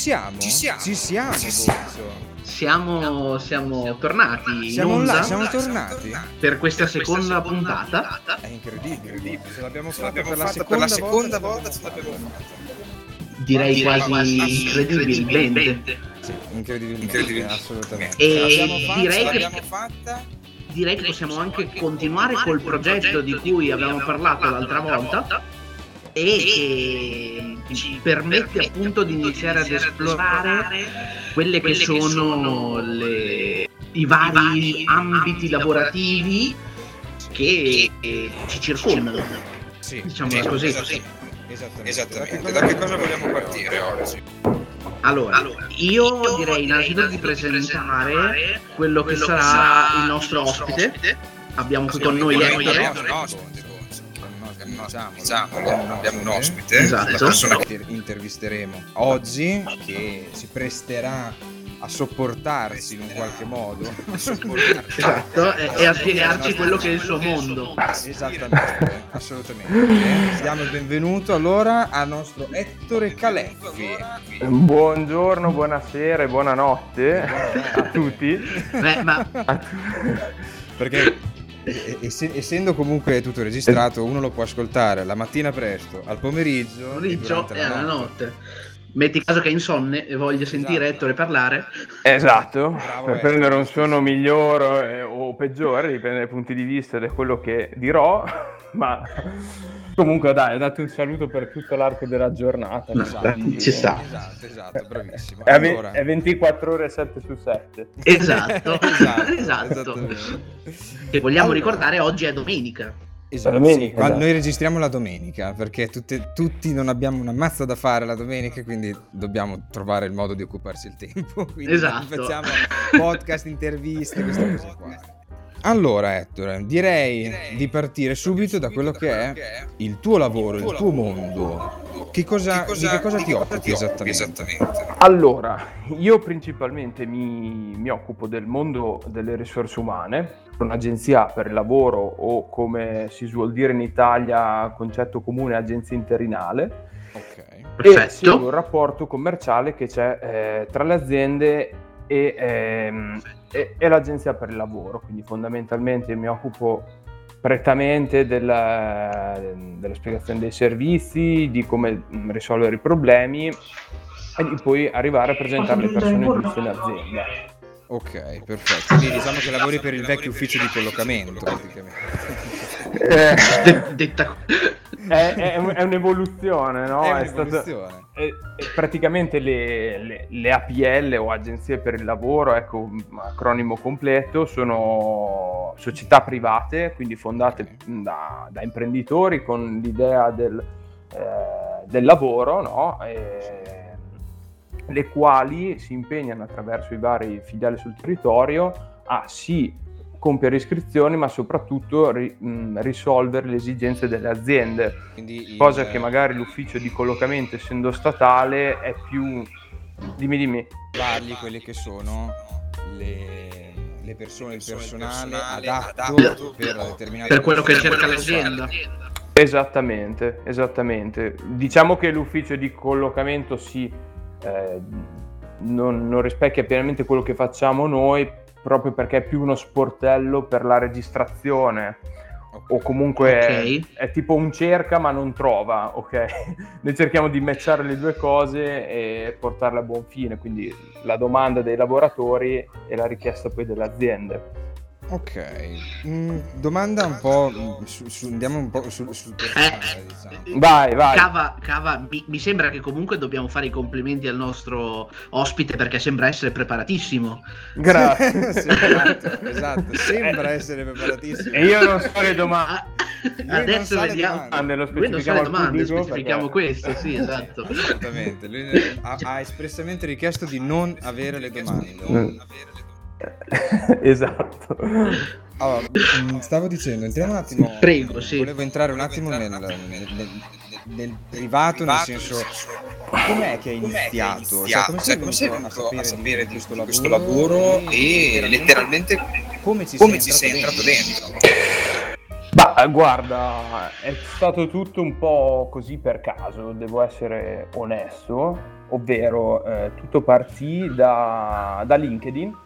siamo? Ci siamo. Ci siamo, Ci siamo. Bozzo. Siamo, siamo tornati Siamo in onda là, siamo tornati. per questa seconda puntata. È incredibile. Ce l'abbiamo Ce fatta l'abbiamo per la fatta per la seconda seconda volta. volta, ce l'abbiamo fatta. Direi quasi incredibilmente. Sì, incredibilmente, Incredibilmente. assolutamente. E fatta, direi che- l'abbiamo fatta. Direi che possiamo anche continuare col progetto di cui abbiamo parlato l'altra volta e che ci permette appunto di iniziare ad esplorare quelle che sono le- i vari ambiti lavorativi che ci circondano. Sì, Diciamola così. Esattamente. Esattamente. Da che cosa vogliamo partire oggi? Allora, io direi innanzitutto di presentare quello che sarà il nostro ospite. Abbiamo qui con noi Ettore. ospite, Gonzo. Diciamo, Diciamo, abbiamo, abbiamo un ospite, Esatto. la persona che intervisteremo oggi che si presterà a sopportarsi in un qualche modo Esatto, e, e a spiegarci quello che è il suo mondo. esattamente assolutamente diamo il benvenuto allora al nostro Ettore Caleffi Buongiorno, buonasera e buonanotte a tutti. Beh, ma A perché ess- essendo comunque tutto registrato uno lo può ascoltare la mattina presto al pomeriggio, e pomeriggio e alla notte. Metti caso che è insonne e voglia sentire Esatto. Ettore parlare. Esatto, Bravo, per eh. prendere un suono migliore o peggiore, dipende dai punti di vista e da quello che dirò, ma comunque dai, date un saluto per tutto l'arco della giornata. No, Esatto. ci sta. esatto esatto bravissimo È, allora è 24 ore 7 su 7. Esatto, esatto, esatto. esattamente. Che vogliamo Allora. ricordare oggi è domenica. Esatto, Domenica, sì, esatto. noi registriamo la domenica perché tutte- tutti non abbiamo una mazza da fare la domenica, quindi dobbiamo trovare il modo di occuparsi il tempo. Quindi Esatto. facciamo podcast, interviste, queste cose qua. Allora, Ettore, direi di partire subito da quello che è il tuo lavoro, il tuo mondo. Che cosa, di che cosa ti occupi esattamente? Esattamente. Allora, io principalmente mi, mi occupo del mondo delle risorse umane, un'agenzia per il lavoro o come si suol dire in Italia, concetto comune agenzia interinale, Ok. e Perfetto. seguo il rapporto commerciale che c'è eh, tra le aziende e, ehm, e- e l'agenzia per il lavoro, quindi fondamentalmente mi occupo prettamente della, della spiegazione dei servizi, di come mm, risolvere i problemi e di poi arrivare a presentare le persone giuste in azienda. Ok, perfetto. Quindi diciamo che lavori per il vecchio ufficio di collocamento, praticamente. Eh, De- detta è, è è un'evoluzione, no? È È stato- un'evoluzione. Eh, eh, praticamente le, le- le APL o agenzie per il lavoro, ecco un acronimo completo, sono società private, quindi fondate da, da imprenditori con l'idea del, eh, del lavoro, no? E- le quali si impegnano attraverso i vari filiali sul territorio a sì compiere iscrizioni, ma soprattutto ri- mh, risolvere le esigenze delle aziende. Quindi il- cosa che magari l'ufficio di collocamento essendo statale è più dimmi dimmi. Parli quelle che sono le, le persone, il personale adatto adatto per determinate per quello che cerca l'azienda. esattamente esattamente. Diciamo che l'ufficio di collocamento si eh, non, non rispecchia pienamente quello che facciamo noi proprio perché è più uno sportello per la registrazione o comunque Ok. è, è tipo un cerca ma non trova, ok? Noi cerchiamo di matchare le due cose e portarle a buon fine, quindi la domanda dei lavoratori e la richiesta poi delle aziende. Ok, Mm, domanda un po', mm, su, su- andiamo un po' sul, sul personale, diciamo. Vai, vai. Cava, cava, mi, mi sembra che comunque dobbiamo fare i complimenti al nostro ospite perché sembra essere preparatissimo. Grazie. Sì, esatto, esatto, sembra essere preparatissimo. E io non so le domande. Ah, non adesso le vediamo. domande. lo Lui non sa le domande, specifichiamo perché- questo, sì, esatto. Assolutamente, lui ha, ha espressamente richiesto di non avere le domande. esatto. Allora, mm, stavo dicendo, entriamo un attimo. Prego, sì. Volevo entrare un attimo nel, nel- nel- nel privato, nel senso, com'è che hai iniziato? Cioè, come sei Cioè, come sei venuto venuto a sapere di questo questo lavoro e letteralmente come ci come sei ci sei entrato entrato dentro? Ma guarda, è stato tutto un po' così per caso, devo essere onesto, ovvero eh, tutto partì da, da LinkedIn,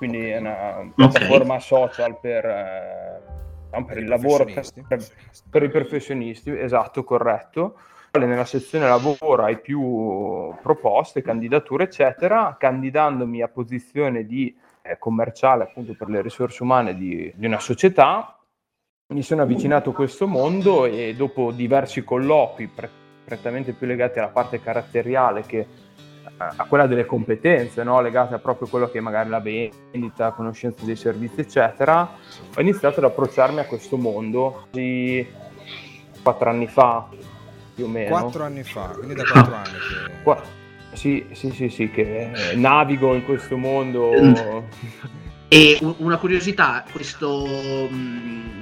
quindi è una piattaforma social per, eh, per, per il lavoro, per, per, i professionisti, esatto, corretto. Nella sezione lavoro hai più proposte, candidature, eccetera, candidandomi a posizione di eh, commerciale appunto per le risorse umane di, di una società mi sono avvicinato a questo mondo e dopo diversi colloqui pre- prettamente più legati alla parte caratteriale che a quella delle competenze, no? legate a proprio quello che è magari la vendita, conoscenza dei servizi, eccetera, ho iniziato ad approcciarmi a questo mondo di quattro anni fa, più o meno. Quattro anni fa, quindi da quattro anni che... Qua- sì, sì, sì, sì, che navigo in questo mondo e una curiosità, questo mm,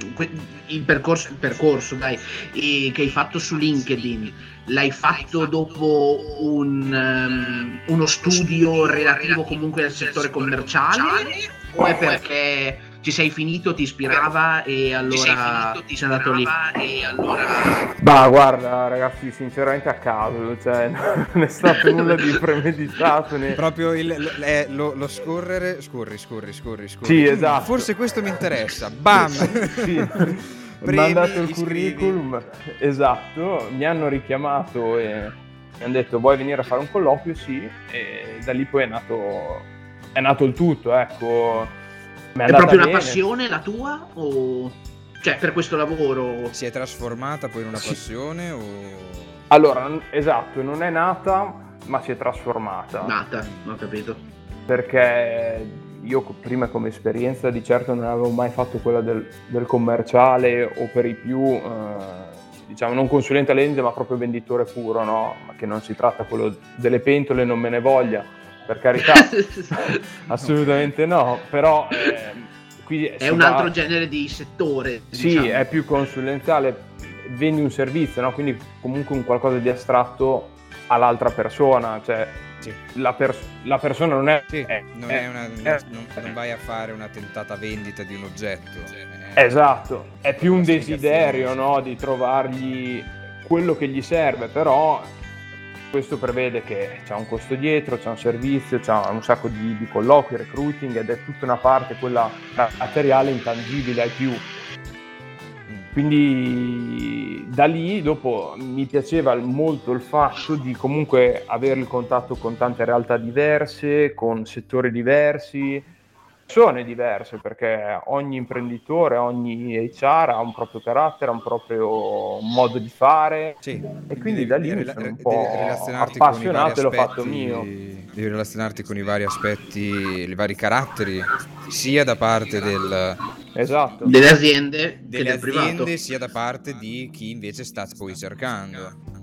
il percorso, il percorso dai, che hai fatto su LinkedIn, l'hai fatto dopo un, um, uno studio relativo comunque al settore commerciale o è perché ci sei finito, ti ispirava e allora ti sei andato lì. E allora... Bah, guarda, ragazzi, sinceramente a caso, cioè, non è stato nulla di premeditato. Né... Proprio il, lo, lo, scorrere, scorri, scorri, scorri, scorri. Sì, esatto. Forse questo mi interessa. Bam! sì. Premi, mandato il curriculum, esatto, mi hanno richiamato e mi hanno detto vuoi venire a fare un colloquio? Sì, e da lì poi è nato, è nato il tutto, ecco è, è proprio bene. una passione la tua? O... Cioè, per questo lavoro... Si è trasformata poi in una passione o... Allora, esatto, non è nata, ma si è trasformata. Nata, ho capito. Perché io prima come esperienza di certo non avevo mai fatto quella del, del commerciale o per i più, eh, diciamo, non consulente all'ente ma proprio venditore puro, no? Ma che non si tratta quello delle pentole, non me ne voglia per carità, assolutamente no, però eh, è un va... altro genere di settore. Sì, diciamo. è più consulenziale, vendi un servizio, no? quindi comunque un qualcosa di astratto all'altra persona, cioè sì. la, pers- la, persona non è... Sì, è, non, è una, è, non, non, vai a fare una tentata vendita di un oggetto. esatto, è più un desiderio no? di trovargli quello che gli serve, però questo prevede che c'è un costo dietro, c'è un servizio, c'è un sacco di, di colloqui, recruiting ed è tutta una parte, quella materiale, intangibile ai più. Quindi da lì dopo mi piaceva molto il fatto di comunque avere il contatto con tante realtà diverse, con settori diversi, persone diverse perché ogni imprenditore, ogni HR ha un proprio carattere, ha un proprio modo di fare sì. e quindi devi, da lì devi, un po' appassionato e l'ho fatto mio. Devi relazionarti con i vari aspetti, i vari caratteri, sia da parte del, esatto. delle aziende, delle aziende sia da parte di chi invece sta poi cercando.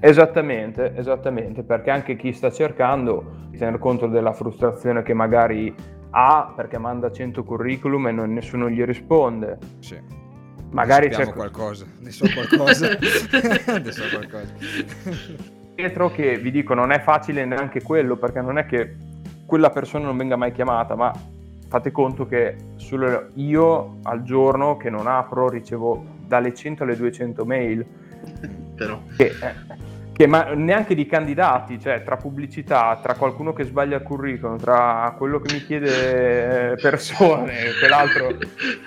Esattamente, esattamente, perché anche chi sta cercando, tener conto della frustrazione che magari a perché manda 100 curriculum e non, nessuno gli risponde. Sì. Magari c'è qualcosa, ne so qualcosa. ne so qualcosa. Dietro che vi dico non è facile neanche quello perché non è che quella persona non venga mai chiamata, ma fate conto che solo io al giorno che non apro ricevo dalle 100 alle 200 mail. Però. Che, eh, che ma neanche di candidati, cioè tra pubblicità, tra qualcuno che sbaglia il curriculum, tra quello che mi chiede eh, persone, quell'altro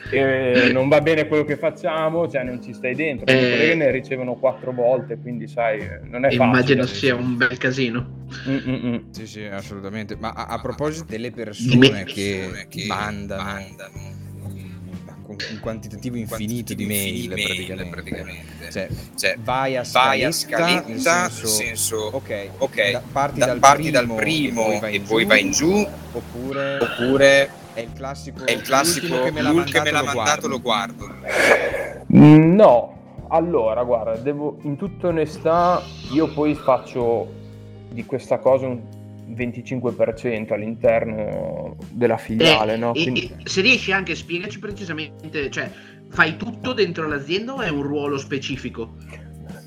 che non va bene quello che facciamo, cioè non ci stai dentro. Eh, colleghe ne ricevono quattro volte, quindi sai, non è facile. Immagino sia un bel casino. Mm-mm. Sì, sì, assolutamente. Ma a, a proposito delle persone che, che mandano, mandano un quantitativo infinito di mail, praticamente. praticamente. Cioè, cioè, vai a scaletta, vai a scaletta nel senso, senso ok, okay da, parti, da, dal, parti primo dal primo e poi vai in giù, oppure, oppure è il classico, è il classico che me l'ha mandato, me l'ha mandato lo guardo. No, allora guarda, devo, in tutta onestà io poi faccio di questa cosa un 25% all'interno della filiale. Eh, no? Quindi... se riesci anche, spiegaci precisamente, cioè fai tutto dentro l'azienda o è un ruolo specifico?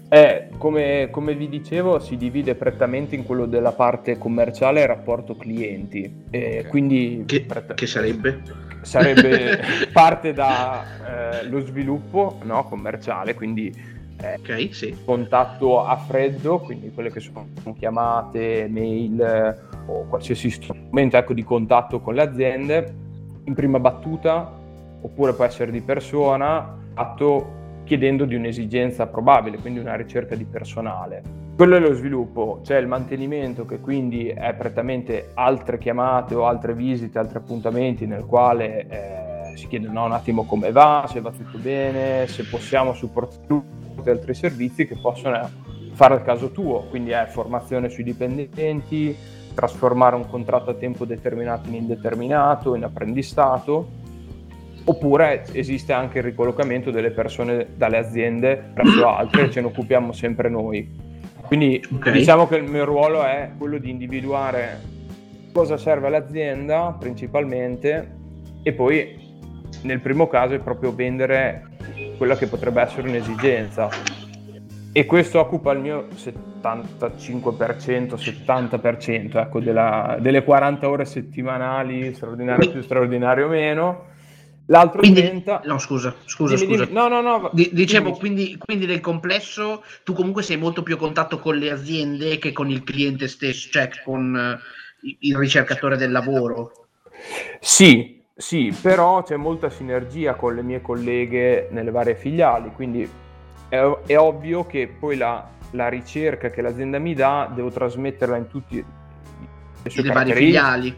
Eh, come, come, vi dicevo, si divide prettamente in quello della parte commerciale e rapporto clienti. Eh, okay. quindi che, prett- che sarebbe? sarebbe parte dallo eh, sviluppo no, commerciale, quindi eh, okay, sì. contatto a freddo, quindi quelle che sono chiamate, mail eh, o qualsiasi strumento ecco, di contatto con le aziende, in prima battuta, oppure può essere di persona, fatto chiedendo di un'esigenza probabile, quindi una ricerca di personale. Quello è lo sviluppo, c'è il mantenimento che quindi è prettamente altre chiamate o altre visite, altri appuntamenti nel quale eh, si chiede no, un attimo come va, se va tutto bene, se possiamo supportare tutti altri servizi che possono fare il caso tuo, quindi è formazione sui dipendenti, trasformare un contratto a tempo determinato in indeterminato, in apprendistato, oppure esiste anche il ricollocamento delle persone dalle aziende presso altre, ce ne occupiamo sempre noi. Quindi okay. diciamo che il mio ruolo è quello di individuare cosa serve all'azienda principalmente e poi nel primo caso è proprio vendere quella che potrebbe essere un'esigenza. E questo occupa il mio 75%, 70% ecco, della, delle 40 ore settimanali, straordinario più straordinario meno L'altro quindi, 30... No, scusa, scusa, dimmi, scusa. Dimmi. No, no, no. D- dicevo, quindi, quindi, nel complesso tu comunque sei molto più a contatto con le aziende che con il cliente stesso, cioè con uh, il ricercatore del lavoro. Sì, sì, però c'è molta sinergia con le mie colleghe nelle varie filiali, quindi è, è ovvio che poi la, la, ricerca che l'azienda mi dà devo trasmetterla in tutti le sue varie filiali.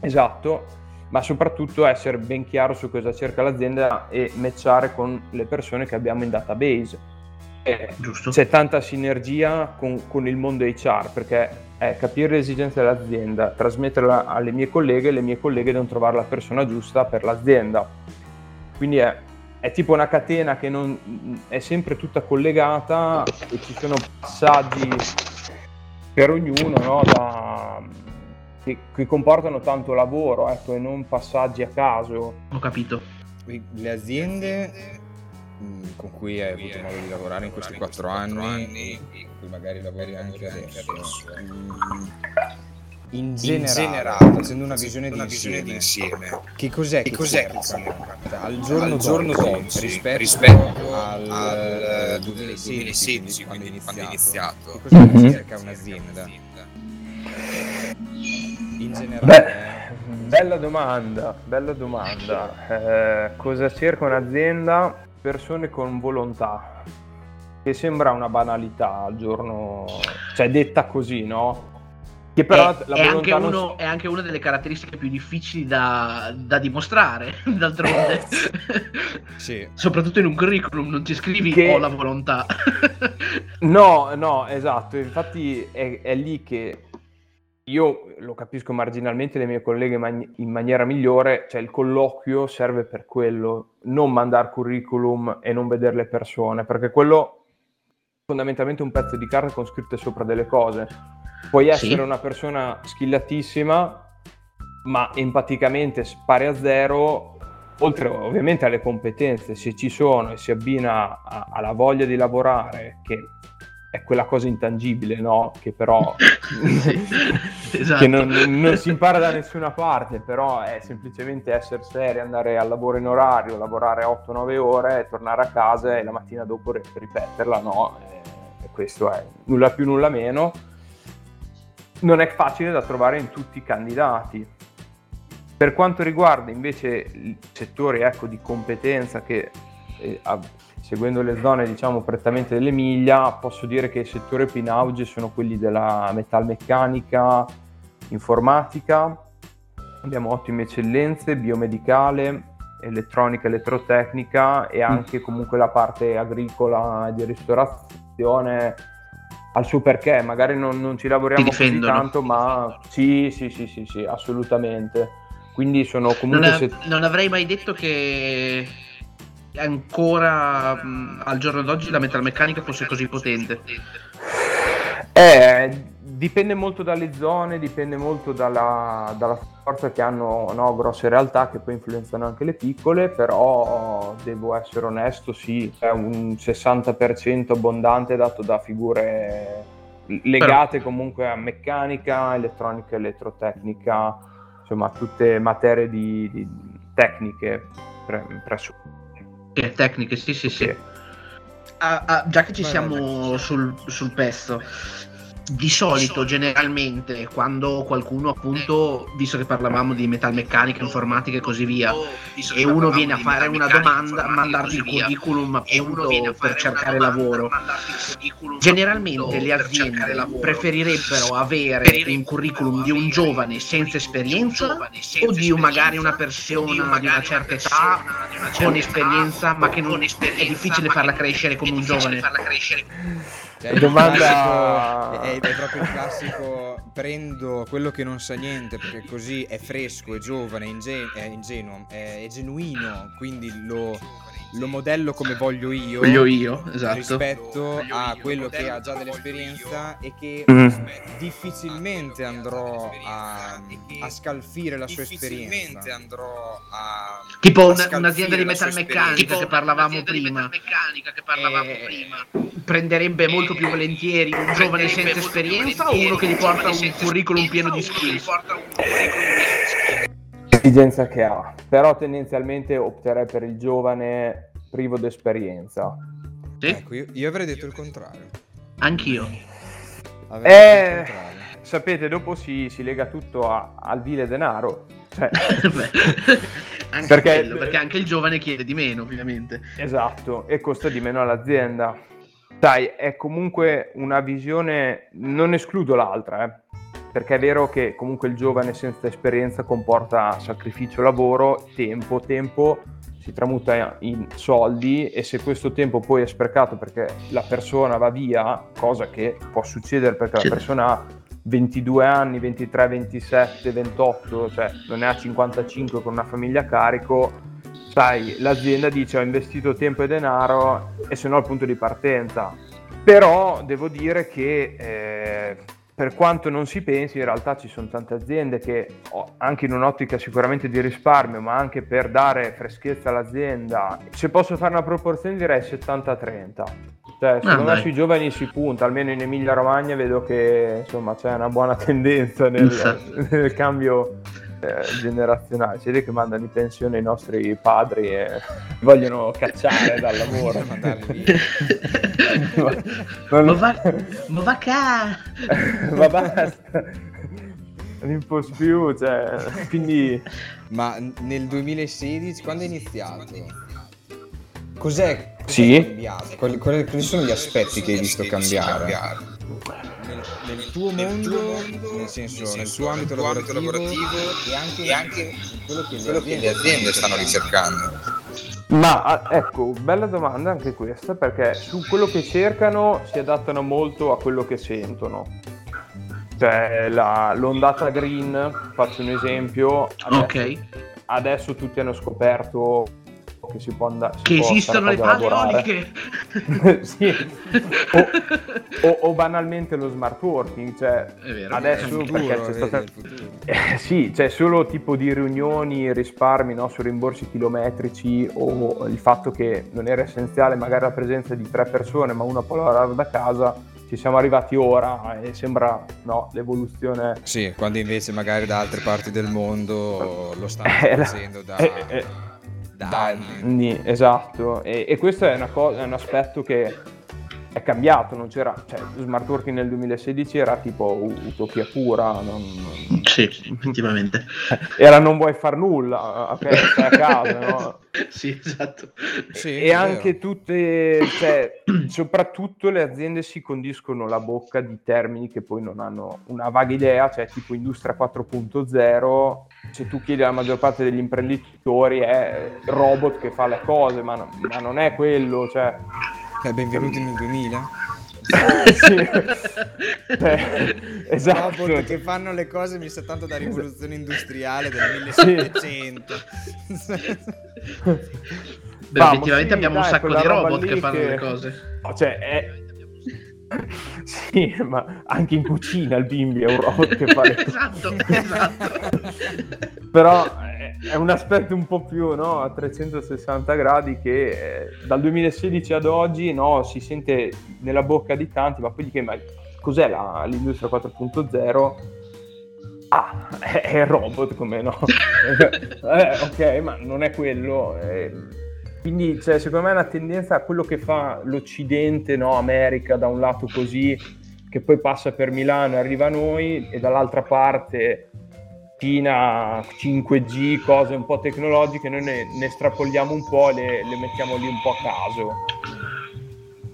Esatto, ma soprattutto essere ben chiaro su cosa cerca l'azienda e matchare con le persone che abbiamo in database. Giusto. C'è tanta sinergia con, con, il mondo HR perché è capire le esigenze dell'azienda, trasmetterla alle mie colleghe e le mie colleghe devono trovare la persona giusta per l'azienda. Quindi è, è tipo una catena che non, è sempre tutta collegata e ci sono passaggi per ognuno no? da, che, che comportano tanto lavoro ecco, e non passaggi a caso. Ho capito. Le aziende con cui hai avuto modo di lavorare in questi quattro anni, con cui magari lavori anche adesso, mm, in generale, facendo una visione, una visione d'insieme, che cos'è che, che cos'è che al giorno, al giorno d'oggi rispetto, rispetto al, al 2016, quando, quando è iniziato, che cos'è che cerca un'azienda? in generale? Beh, bella domanda, bella domanda. Eh, cosa cerca un'azienda? Persone con volontà, che sembra una banalità al giorno, cioè detta così, no? Che però è, la è, anche uno, si... è, anche una delle caratteristiche più difficili da, da dimostrare, d'altronde. sì. Soprattutto in un curriculum non ti scrivi che... ho la volontà. no, no, esatto. Infatti è, è lì che io lo capisco marginalmente, le mie colleghe man- in maniera migliore, cioè il colloquio serve per quello, non mandare curriculum e non vedere le persone, perché quello è fondamentalmente un pezzo di carta con scritte sopra delle cose. Puoi essere sì. una persona skillatissima, ma empaticamente pari a zero, oltre ovviamente alle competenze, se ci sono e si abbina a- alla voglia di lavorare, che è quella cosa intangibile, no? Che però esatto. che non, non, si impara da nessuna parte, però è semplicemente essere seri, andare al lavoro in orario, lavorare 8-9 ore, tornare a casa e la mattina dopo ripeterla, no? E, e questo è nulla più, nulla meno. Non è facile da trovare in tutti i candidati. Per quanto riguarda invece i settori ecco, di competenza che eh, seguendo le zone diciamo prettamente dell'Emilia, posso dire che i settori più in auge sono quelli della metalmeccanica, informatica, abbiamo ottime eccellenze, biomedicale, elettronica, elettrotecnica e anche comunque la parte agricola e di ristorazione al suo perché, magari non, non ci lavoriamo così tanto, ma sì, sì, sì, sì, sì, assolutamente. Quindi sono comunque... Non, è, set... non avrei mai detto che ancora mh, al giorno d'oggi la metalmeccanica fosse così potente? Eh, dipende molto dalle zone, dipende molto dalla, dalla forza che hanno no, grosse realtà che poi influenzano anche le piccole, però devo essere onesto, sì, è un 60% abbondante dato da figure legate però... comunque a meccanica, elettronica, elettrotecnica, insomma tutte materie di, di tecniche pre- presso. Che tecniche, sì, sì, sì. Sì. Ah, ah, già che ci Vai, siamo sul, sul pezzo, di solito, generalmente, quando qualcuno, appunto, visto che parlavamo di metalmeccanica, informatica e così via, e uno viene a fare una domanda, mandargli il curriculum appunto per cercare lavoro. Generalmente le aziende preferirebbero avere un curriculum di un giovane senza esperienza o di magari una persona di una certa età con esperienza ma che non è difficile farla crescere come un giovane. Cioè, Domanda- è, è proprio il classico prendo quello che non sa niente perché così è fresco, è giovane, è, inge- è ingenuo, è, è genuino, quindi lo, lo modello come voglio io, Voglio io, esatto. rispetto a quello che ha già dell'esperienza e che Mm. difficilmente andrò a, a scalfire la sua esperienza. andrò a Tipo a un- un'azienda di metalmeccanica che parlavamo prima, eh, prenderebbe molto più volentieri un giovane senza esperienza o uno che gli porta un curriculum pieno di skills? L'esigenza che ha, però tendenzialmente opterei per il giovane privo d'esperienza. Sì? Ecco, io, io avrei detto il contrario. Anch'io. Eh, contrario. sapete, dopo si, si lega tutto a- al vile denaro. Cioè, anche Perché- quello, perché anche il giovane chiede di meno, ovviamente. Esatto, e costa di meno all'azienda. Sai, è comunque una visione, non escludo l'altra, eh, perché è vero che comunque il giovane senza esperienza comporta sacrificio, lavoro, tempo, tempo si tramuta in soldi e se questo tempo poi è sprecato perché la persona va via, cosa che può succedere perché la persona ha 22 anni, 23, 27, 28, cioè non ne ha 55 con una famiglia a carico, sai, l'azienda dice ho investito tempo e denaro e se no il punto di partenza. Però devo dire che eh, per quanto non si pensi, in realtà ci sono tante aziende che, oh, anche in un'ottica sicuramente di risparmio, ma anche per dare freschezza all'azienda, se posso fare una proporzione direi 70-30. Cioè, secondo me dai. sui giovani si punta, almeno in Emilia Romagna vedo che insomma c'è una buona tendenza nel, nel cambio eh, generazionale. Si vede che mandano in pensione i nostri padri e vogliono cacciare dal lavoro. Ma- non- Ma va, ma va ca... ma basta non posso più cioè, quindi Ma nel 2016, quando è iniziato? Cos'è, cos'è Sì. cambiato? Quali, quali- quali sono gli aspetti che hai visto cambiare? Nel, nel tuo mondo, nel senso, nel tuo ambito tuo ambito lavorativo, lavorativo e anche, e anche quello che, quello che le aziende stanno ricercando. ma ah, ecco bella domanda anche questa perché su quello che cercano si adattano molto a quello che sentono cioè la- l'ondata green faccio un esempio adesso, Ok. adesso tutti hanno scoperto che si può andare Che esistono le palle eoliche eoliche. sì. o, o- o banalmente lo smart working cioè È vero. adesso futuro, perché c'è stata. Eh, sì, c'è solo tipo di riunioni, risparmi no, su rimborsi chilometrici o il fatto che non era essenziale magari la presenza di tre persone ma una può lavorare da casa, ci siamo arrivati ora e sembra no, l'evoluzione... Sì, quando invece magari da altre parti del mondo lo stanno Eh, facendo da, eh, eh, da da anni. anni, esatto, e, e questo è, una cosa, è un aspetto che è cambiato, non c'era, cioè smart working nel 2016 era tipo utopia pura, non- non- Sì, effettivamente. era non vuoi far nulla, ok, stai a casa, no? sì, esatto. Sì, e anche vero. tutte, cioè, soprattutto le aziende si condiscono la bocca di termini che poi non hanno una vaga idea, cioè tipo industria 4.0, se tu chiedi alla maggior parte degli imprenditori è il robot che fa le cose, ma, no- ma non è quello, cioè... Eh, benvenuti nel 2000. sì. Cioè, esatto. Robot che fanno le cose mi sa tanto da rivoluzione industriale del 1700. Beh, Vamo, effettivamente sì, abbiamo un dai, sacco quella di robot che fanno che- le cose. No, cioè, è... Sì, ma anche in cucina il bimbi è un robot che fa le cose. esatto, esatto. Però è- è un aspetto un po' più no, a 360 gradi che eh, dal 2016 ad oggi no, si sente nella bocca di tanti, ma poi di che ma cos'è la- l'industria 4.0? Ah, è, è robot come no? eh, ok, ma non è quello. Eh, quindi, cioè, secondo me è una tendenza a quello che fa l'Occidente, no? America da un lato così, che poi passa per Milano e arriva a noi, e dall'altra parte Cina, 5G, cose un po' tecnologiche, noi ne, ne estrapoliamo un po' e le, le, mettiamo lì un po' a caso.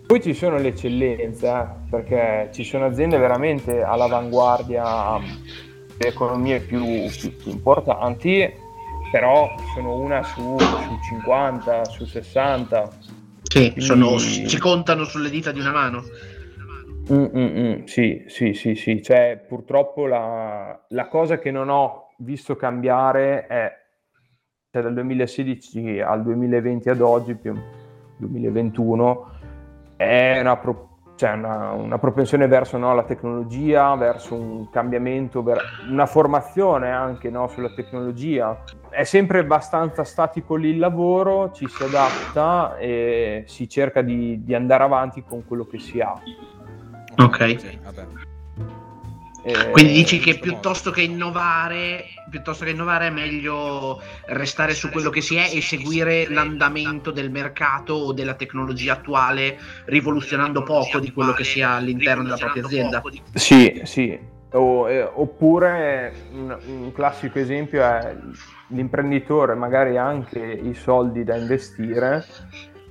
Poi ci sono le eccellenze, eh, perché ci sono aziende veramente all'avanguardia delle economie più, più, più importanti, però sono una su, su 50, su 60. Sì, sono, ci contano sulle dita di una mano. Mm, mm, mm, sì, sì, sì, sì, cioè purtroppo la, la, cosa che non ho visto cambiare è cioè, dal 2016 al 2020 ad oggi, più 2021, è una, pro, cioè una, una propensione verso no, la tecnologia, verso un cambiamento, ver, una formazione anche no, sulla tecnologia. È sempre abbastanza statico lì il lavoro, ci si adatta e si cerca di, di andare avanti con quello che si ha. Ok. Sì, eh, Quindi dici che piuttosto che innovare, piuttosto che innovare è meglio restare su quello che si è e seguire l'andamento del mercato o della tecnologia attuale, rivoluzionando poco di quello che sia all'interno della propria azienda. Sì, sì. O, eh, oppure un, un classico esempio è l'imprenditore, magari anche i soldi da investire,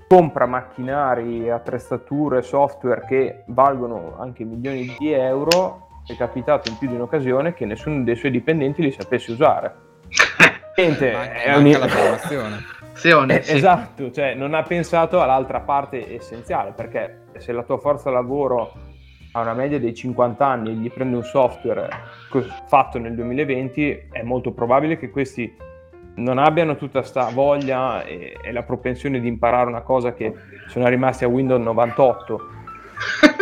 compra macchinari, attrezzature, software che valgono anche milioni di euro, è capitato in più di un'occasione che nessuno dei suoi dipendenti li sapesse usare. Niente, manca, è manca un... la formazione. Eh, sì. Esatto, cioè non ha pensato all'altra parte essenziale, perché se la tua forza lavoro ha una media dei 50 anni e gli prende un software fatto nel 2020, è molto probabile che questi non abbiano tutta questa voglia e, e, la propensione di imparare una cosa che sono rimasti a Windows 98.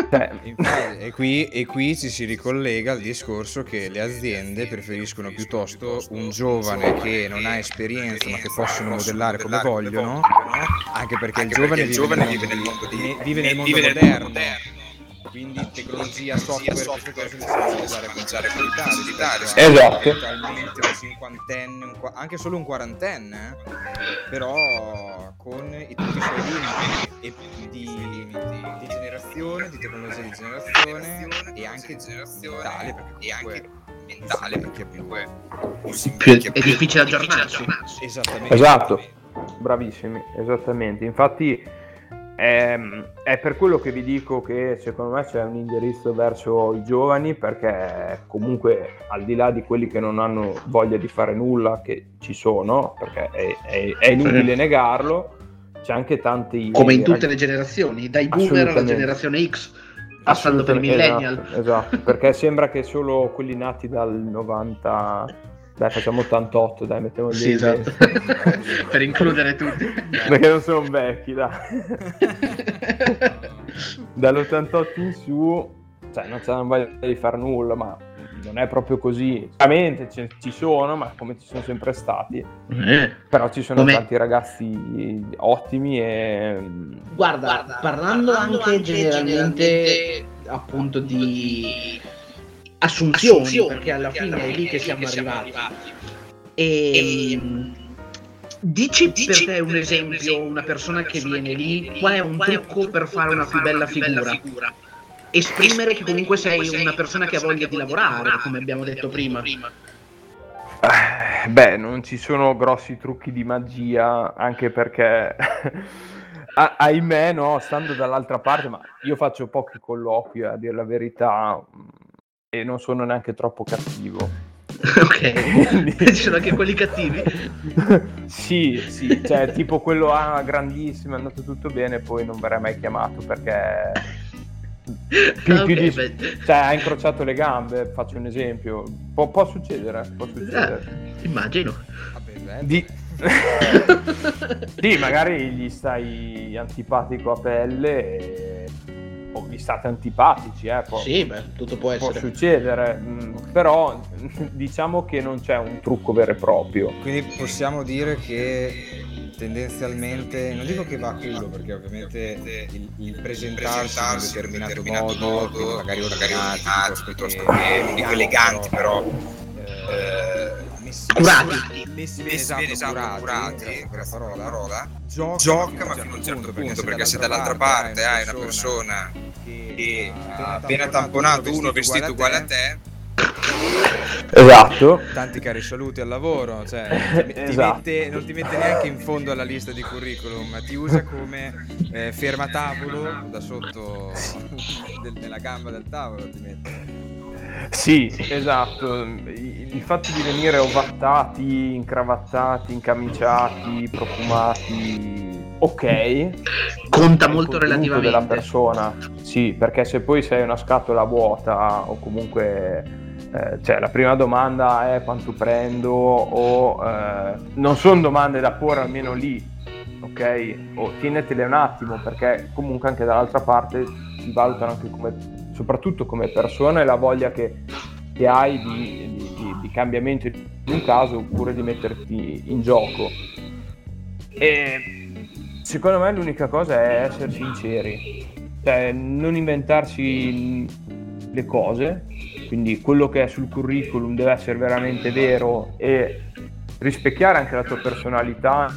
Cioè... e, qui, e qui ci si ricollega al discorso che le aziende preferiscono piuttosto un giovane che non ha esperienza ma che possono modellare come vogliono, anche perché il giovane vive nel mondo, vive nel mondo moderno quindi tecnologia, software, software queste cose le sanno usare con qualità esatto. Attualmente un cinquantenne un, anche solo un quarantenne eh? però con i, tutti i suoi limiti di, di, di, generazione di tecnologia di generazione e anche mentale perché comunque mentale perché comunque è difficile aggiornarsi. Esattamente. Esatto. Bravissimi esattamente. Infatti è, ehm, è, per quello che vi dico che secondo me c'è un indirizzo verso i giovani perché comunque al di là di quelli che non hanno voglia di fare nulla, che ci sono, perché è, è, è inutile negarlo, c'è anche tanti... Come in tutte le generazioni, dai boomer alla generazione X, passando per i millennial. Esatto, esatto, perché sembra che solo quelli nati dal 90 dai, facciamo 88, dai, mettiamo sì, esatto. per includere tutti. Perché non sono vecchi, dai. Dall'88 in su, cioè, non c'è voglia di fare nulla, ma non è proprio così. Ovviamente ci sono, ma come ci sono sempre stati. Eh. Però ci sono come... tanti ragazzi ottimi e... Guarda, Guarda parlando, parlando anche, anche generalmente, generalmente appunto di assunzioni, assunzioni perché alla perché fine alla è lì che siamo, che arrivati. arrivati. E, e dici, dici per te un esempio, esempio una persona che viene lì, qual è un qual trucco, trucco per fare una più bella figura? figura? Esprimere che comunque sei una persona che ha voglia di lavorare, come abbiamo detto prima. Eh, beh, non ci sono grossi trucchi di magia, anche perché ah, ahimè, no, stando dall'altra parte, ma io faccio pochi colloqui a dire la verità, e non sono neanche troppo cattivo. ok, ci sono anche quelli cattivi? sì, sì, cioè tipo quello ah, grandissimo, è andato tutto bene, poi non verrà mai chiamato perché più, okay, più di... cioè, ha incrociato le gambe, faccio un esempio. Pu- può succedere, può succedere. Eh, immagino. Vabbè, di... sì, magari gli stai antipatico a pelle e o vi state antipatici, eh, può, sì, beh, tutto può, può succedere, mm, però diciamo che non c'è un trucco vero e proprio. Quindi possiamo dire che tendenzialmente, non dico che va a culo perché ovviamente il, il presentarsi in un determinato, determinato modo, modo magari ordinati, piuttosto che eleganti, eleganti però, però eh, messi, Curati. messi Messi esatto, bene, esatto, curati, curati, questa questa parola, parola, gioca, gioca ma fino a un certo punto, perché se dall'altra parte hai una persona che ha appena tamponato uno vestito uguale a te, Esatto. tanti cari saluti al lavoro, cioè ti, ti Esatto. mette- non ti mette neanche in fondo alla lista di curriculum, ma ti usa come eh, fermatavolo da sotto del- nella gamba del tavolo. Ti mette. Sì, esatto. Il fatto di venire ovattati, incravattati, incamiciati, profumati, ok. Conta molto relativamente. della persona, sì, perché se poi sei una scatola vuota o comunque eh, cioè la prima domanda è quanto prendo o eh, non sono domande da porre almeno lì, ok? O tienetele un attimo perché comunque anche dall'altra parte ti valutano anche come, soprattutto come persona e la voglia che, che hai di, di- di- cambiamento in un caso oppure di metterti in gioco. E secondo me l'unica cosa è essere sinceri, cioè non inventarsi le cose, quindi quello che è sul curriculum deve essere veramente vero e rispecchiare anche la tua personalità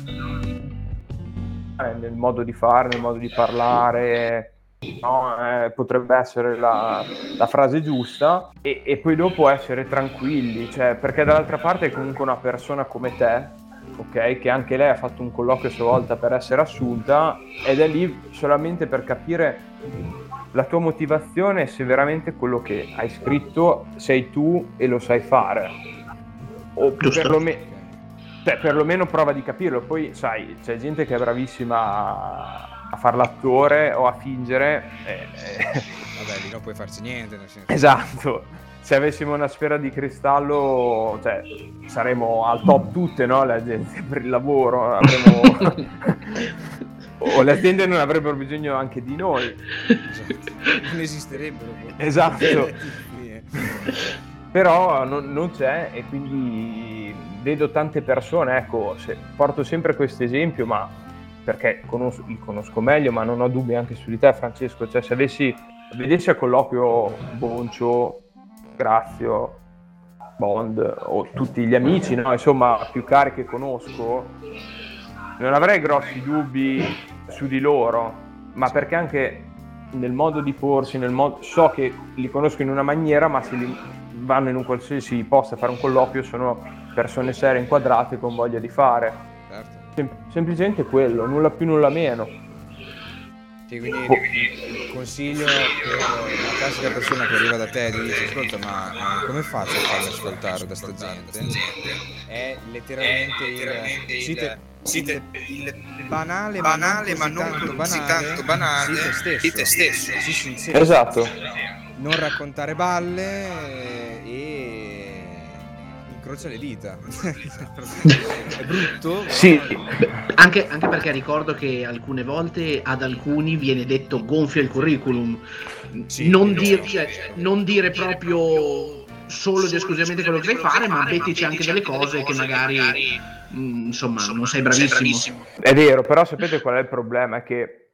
nel modo di fare, nel modo di parlare. No? Eh, potrebbe essere la, la frase giusta e, e poi dopo essere tranquilli, cioè, perché dall'altra parte è comunque una persona come te, ok, che anche lei ha fatto un colloquio a sua volta per essere assunta ed è lì solamente per capire la tua motivazione se veramente quello che hai scritto sei tu e lo sai fare o Giusto. perlome- cioè, perlomeno prova di capirlo poi sai c'è gente che è bravissima a, fare l'attore o a fingere eh, eh, Vabbè, lì non puoi farci niente, nel senso. esatto se avessimo una sfera di cristallo cioè, saremmo al top tutte no? le agenzie per il lavoro avremmo o le aziende non avrebbero bisogno anche di noi Esatto. Non esisterebbero. Esatto. Eh. però non, non c'è e quindi vedo tante persone, ecco, se- porto sempre questo esempio, ma perché conosco, li conosco meglio, ma non ho dubbi anche su di te Francesco, cioè se avessi, vedessi a colloquio Boncio, Grazio, Bond o tutti gli amici, no? insomma più cari che conosco, non avrei grossi dubbi su di loro, ma perché anche nel modo di porsi, nel modo, so che li conosco in una maniera, ma se li vanno in un qualsiasi posto a fare un colloquio sono persone serie, inquadrate, con voglia di fare. Sem- semplicemente quello, nulla più, nulla meno. Sì, quindi il consiglio per la classica persona che arriva da te e dice ascolta ma eh, come faccio a farmi ascoltare da sta gente? È letteralmente il, cite, Site il banale, banale ma ma non così così tanto tanto banale, banale te stesso. di te stesso. Sii sincero. Esatto. Non raccontare balle e incrocia le dita. È brutto. Sì, Anche, anche perché ricordo che alcune volte ad alcuni viene detto gonfia il curriculum. Sì, non, lo dir- so. cioè, non dire proprio solo ed esclusivamente quello che sai fare, ma mettici anche delle cose che magari mm, insomma non sei bravissimo. è vero, però sapete qual è il problema? È che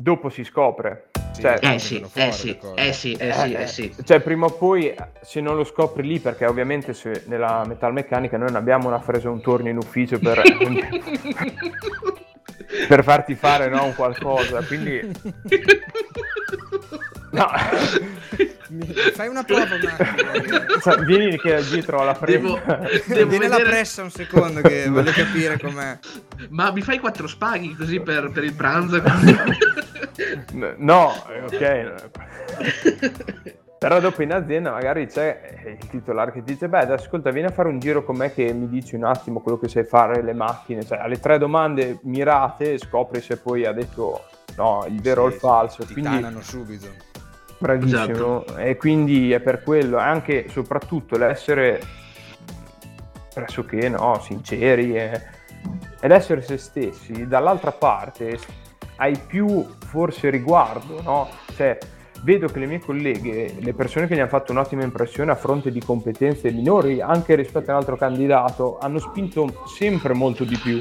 dopo si scopre. Sì, Cioè, Eh sì, fuori eh sì, le cose. eh sì, eh sì, eh sì. Cioè, prima o poi, se non lo scopri lì, perché ovviamente se nella metalmeccanica noi non abbiamo una fresa un torno in ufficio per, per farti fare no, un qualcosa, quindi... No, Fai una prova un attimo. Cioè, vieni che dietro alla fresa. Devo- devo vedere- pressa un secondo che voglio capire com'è. Ma mi fai quattro spaghi così per, per il pranzo? No, eh, ok. Però dopo in azienda magari c'è eh, il titolare che ti dice, beh, ascolta, vieni a fare un giro con me che mi dici un attimo quello che sai fare, le macchine. Cioè, alle tre domande mirate scopri se poi ha detto no, il vero o il Sì, falso. Ti Quindi tanano subito. Bravissimo, Esatto. e quindi è per quello, anche e soprattutto l'essere pressoché no, sinceri e, ed essere se stessi, dall'altra parte hai più forse riguardo, no? Cioè, vedo che le mie colleghe, le persone che mi hanno fatto un'ottima impressione a fronte di competenze minori anche rispetto a un altro candidato, hanno spinto sempre molto di più.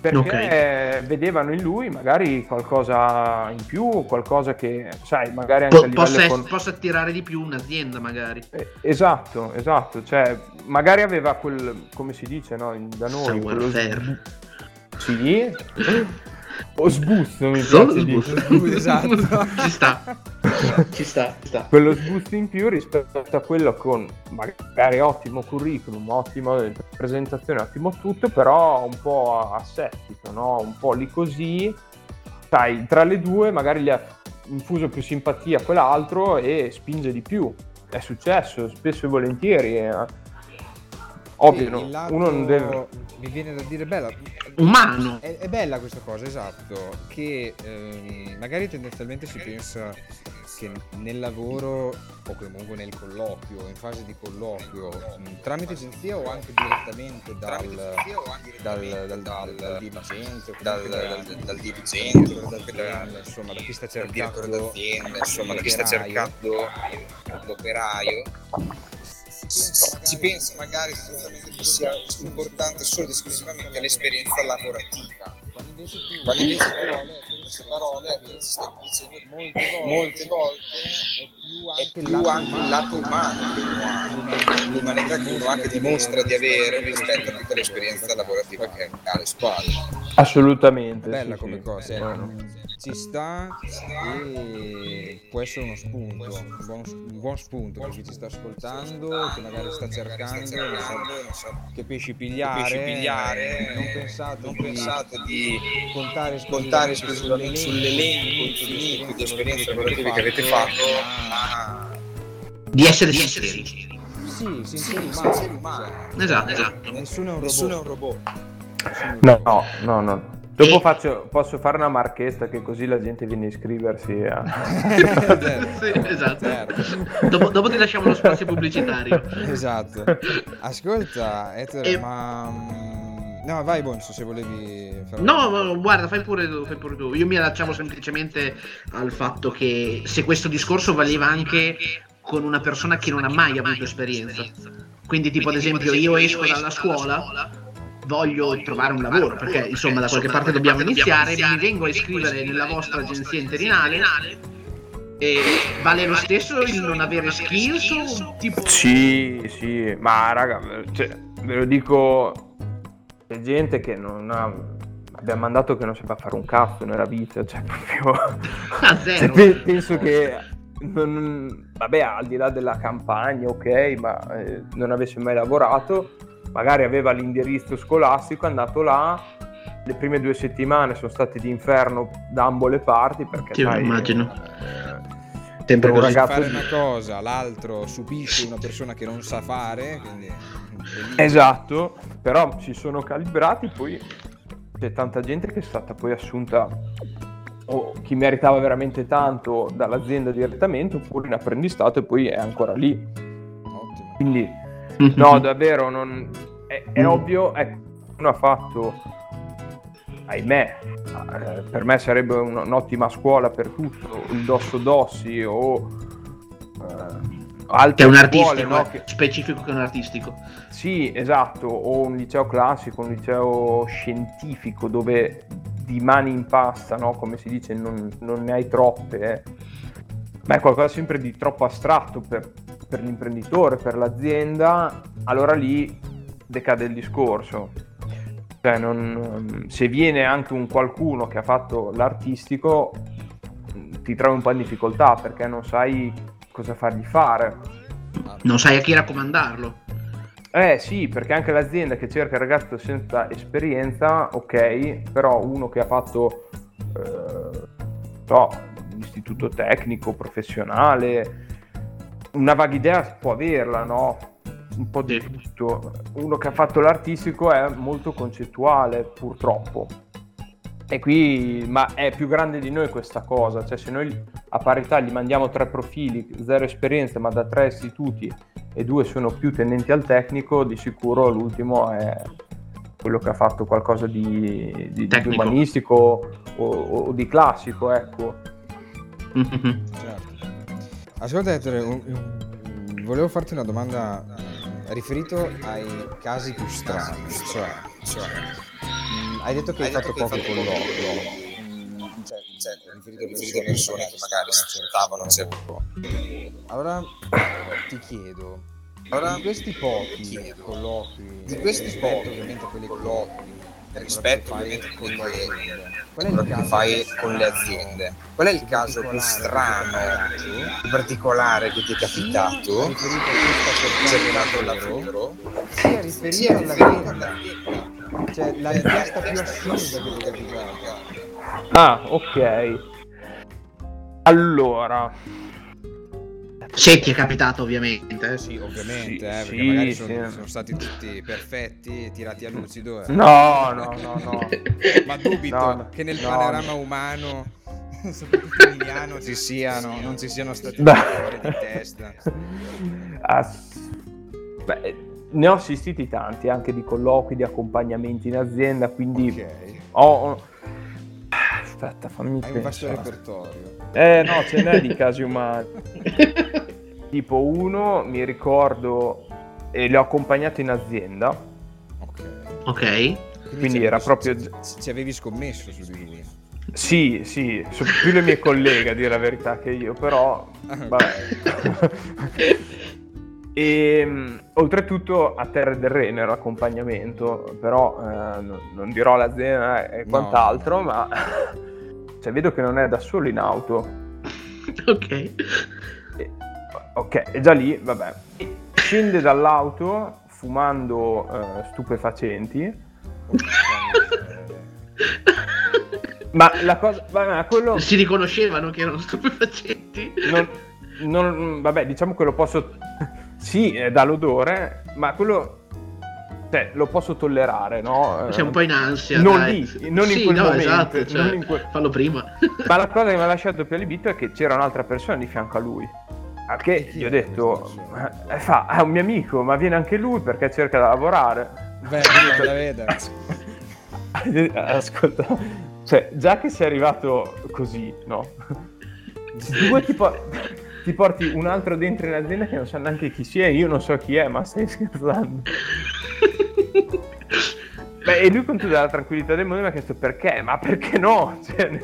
perché Ok. vedevano in lui magari qualcosa in più, qualcosa che, sai, magari anche Po- possa, con- possa attirare di più un'azienda, magari. Eh, Esatto, esatto, cioè magari aveva quel, come si dice no, in- da noi, Savoir quello. Sì, o sbuzzo mi Solo piace dire. sbuzzo. Esatto. Ci sta. Ci sta, ci sta. quello sboost in più rispetto a quello con magari ottimo curriculum, ottima presentazione, ottimo tutto, però un po' assettico, no? un po' lì così, sai, tra le due magari gli ha infuso più simpatia a quell'altro e spinge di più. È successo spesso e volentieri. eh. Ovvio, Sì, no? lato- uno non deve... Mi viene da dire bella. Umano. È, è bella questa cosa, esatto, che ehm, magari tendenzialmente si pensa che nel lavoro o comunque nel colloquio, in fase di colloquio, tramite agenzia o anche direttamente dal, dal, dal, dal, dal dirigente, dal, dal, da- dal dal dirigente, direttore d'azienda, insomma, da chi sta dal direttore cercando d'azienda, insomma, da chi sta cercando l'operaio, si pensa magari che sia importante solo ed esclusivamente l'esperienza lavorativa. quando invece queste parole ci stai dicendo molte volte è più è più anche il lato umano che uno ha, l'umanità che uno anche dimostra di avere rispetto a tutta l'esperienza lavorativa che ha alle spalle. Assolutamente. bella sì, come sì. cosa, No, no. eh. Ci sta e può essere uno spunto, un buon, un buon spunto per chi ci sta ascoltando, che magari sta cercando, non so, non so, che pesci pigliare, pesci pigliare, non pensate, non di pensate di contare contare esclusivamente esclusivamente sull'elenco infinito di esperienze lavorative che avete fatto, ma Di essere sinceri. Sì, sinceri sinceri umani. Esatto, esatto. Nessuno è un Nessuno è un robot. robot. No, no, no, no. Dopo E- faccio, posso fare una marchetta che così la gente viene a iscriversi a... Sì, esatto. Certo. Dopo, dopo ti lasciamo lo spazio pubblicitario. Esatto. Ascolta, Ether, E- ma... mm, No, vai Bonso, se volevi fare... No, guarda, fai pure tu, fai pure tu. Io mi allacciavo semplicemente al fatto che se questo discorso valeva anche con una persona che non ha mai avuto esperienza. Quindi, tipo, ad esempio, io esco dalla scuola, voglio trovare un lavoro, perché insomma da qualche parte dobbiamo iniziare, mi vengo a iscrivere nella vostra agenzia interinale. E vale lo stesso il non avere skills tipo Sì, sì, ma raga, cioè, ve lo dico, c'è gente che non ha... Abbiamo mandato che non sapeva fare un cazzo nella vita, cioè proprio... a Cioè, zero? pe- penso che... non- vabbè, al di là della campagna, ok, ma eh, non avesse mai lavorato, magari aveva l'indirizzo scolastico, è andato là, le prime due settimane sono state di inferno da ambo le parti perché Sì, sai, immagino. eh, Sempre un ragazzo fare una cosa, l'altro subisce una persona che non sa fare, quindi... Esatto, però si sono calibrati, poi c'è tanta gente che è stata poi assunta o chi meritava veramente tanto dall'azienda direttamente oppure in apprendistato e poi è ancora lì. Ottimo. Quindi. No, davvero non... è, è ovvio, ecco, uno ha fatto, ahimè, eh, per me sarebbe un- un'ottima scuola per tutto, il Dosso Dossi o eh, Che è altre un scuole, artistico, no, eh, che- specifico che un artistico. sì, esatto, o un liceo classico, un liceo scientifico dove di mani in pasta, no? come si dice, non, non ne hai troppe, eh. Ma è qualcosa sempre di troppo astratto per, per l'imprenditore, per l'azienda, allora lì decade il discorso. Cioè, non- se viene anche un qualcuno che ha fatto l'artistico, ti trovi un po' in difficoltà perché non sai cosa fargli fare. Non sai a chi raccomandarlo. Eh sì, perché anche l'azienda che cerca il ragazzo senza esperienza, ok, però uno che ha fatto eh, so, l'istituto tecnico, professionale, una vaga idea può averla, no? Un po' di Sì. tutto. Uno che ha fatto l'artistico è molto concettuale, purtroppo. E qui, ma è più grande di noi questa cosa, cioè se noi a parità gli mandiamo tre profili, zero esperienza, ma da tre istituti e due sono più tendenti al tecnico, di sicuro l'ultimo è quello che ha fatto qualcosa di, di- di umanistico o, o di classico, ecco. Certo. Ascolta Ettore, un- un- volevo farti una domanda eh, riferito ai casi più strani, cioè, Cioè, mh, hai detto che hai, Hai fatto detto fatto pochi colloqui. Cioè, Cioè, riferito a a persone che magari si aspettavano certo Allora ti chiedo, Allora, di questi pochi colloqui, di questi pochi ovviamente quelli colloqui, rispetto che ovviamente è quello che fai con le aziende. Qual è il caso più strano, più particolare che ti è capitato cercando lavoro? sia riferito all'azienda, all'azienda. cioè la richiesta più assurda che ti è capitata. Ah, ok. Allora, Se ti è capitato, ovviamente. eh. Sì, ovviamente, eh, Sì, perché magari sì, sono, sì. sono stati tutti perfetti, tirati a lucido. eh. no, no, no, no. Ma dubito No, no. che nel No, panorama no. umano, soprattutto emiliano, ci siano, non ci siano stati Beh. fuori di testa. Ass- Beh, ne ho assistiti tanti, anche di colloqui, di accompagnamenti in azienda, quindi Ok. ho... Aspetta, fammi Hai un vasto pensare. repertorio. Eh no, ce n'è di casi umani. Tipo uno, mi ricordo, e li ho accompagnati in azienda, Ok. Ok. Quindi ci era avevi- proprio- Ci, avevi scommesso su di lui. Sì, sì, sono più le mie colleghe a dire la verità che io, però vabbè. e mh, oltretutto a terra del re nell'accompagnamento, però eh, non, non dirò l'azienda e No. quant'altro, ma cioè, vedo che non è da solo in auto. Ok. E- ok, e già lì, vabbè. Scende dall'auto fumando eh, stupefacenti, ma la cosa, vabbè, quello Si riconoscevano che erano stupefacenti. non, non- vabbè, diciamo che lo posso. Sì, è dall'odore, ma quello. Cioè, lo posso tollerare, no? Sei un po' in ansia. Non dai. lì, non in Sì, quel no, momento, esatto, cioè, non in quel- Fallo prima. Ma la cosa che mi ha lasciato più allibito è che c'era un'altra persona di fianco a lui. Che gli ho detto, eh, fa, è un mio amico, ma viene anche lui perché cerca di lavorare. Beh, la veda. Ascolta, cioè, già che sei arrivato così, no? Due ti, por- ti porti un altro dentro in azienda che non sa neanche chi sia, io non so chi è, ma stai scherzando. Beh, e lui con tutta la tranquillità del mondo mi ha chiesto perché, ma perché no? Cioè,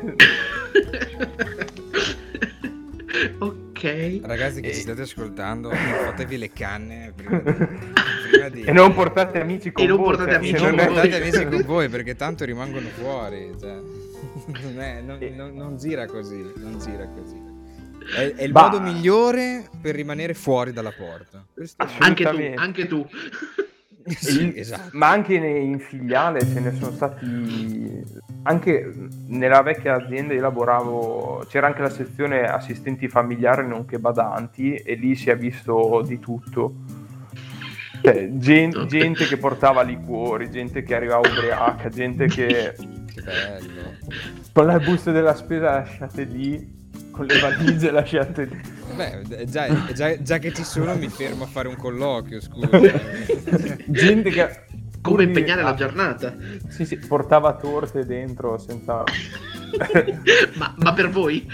ok. Ragazzi che E- ci state ascoltando, fatevi le canne prima di... prima di- e non portate amici con E non voi. portate cioè, amici E se non voi. portate amici con voi perché tanto rimangono fuori. Cioè. Non, è- non- non- non gira così. Non gira così. È, è il Bah. modo migliore per rimanere fuori dalla porta. Anche tu, anche tu. Sì, esatto. Ma anche in filiale ce ne sono stati. Anche nella vecchia azienda io lavoravo, c'era anche la sezione assistenti familiari nonché badanti e lì si è visto di tutto. Cioè, gen- gente che portava liquori, gente che arrivava ubriaca, gente che Che bello. con le buste della spesa lasciate lì, con le valigie lasciate lì. Beh, già, già- già che ci sono mi fermo a fare un colloquio, scusa. gente che Come impegnare la ah, giornata. Sì, sì, portava torte dentro senza... ma, ma per voi?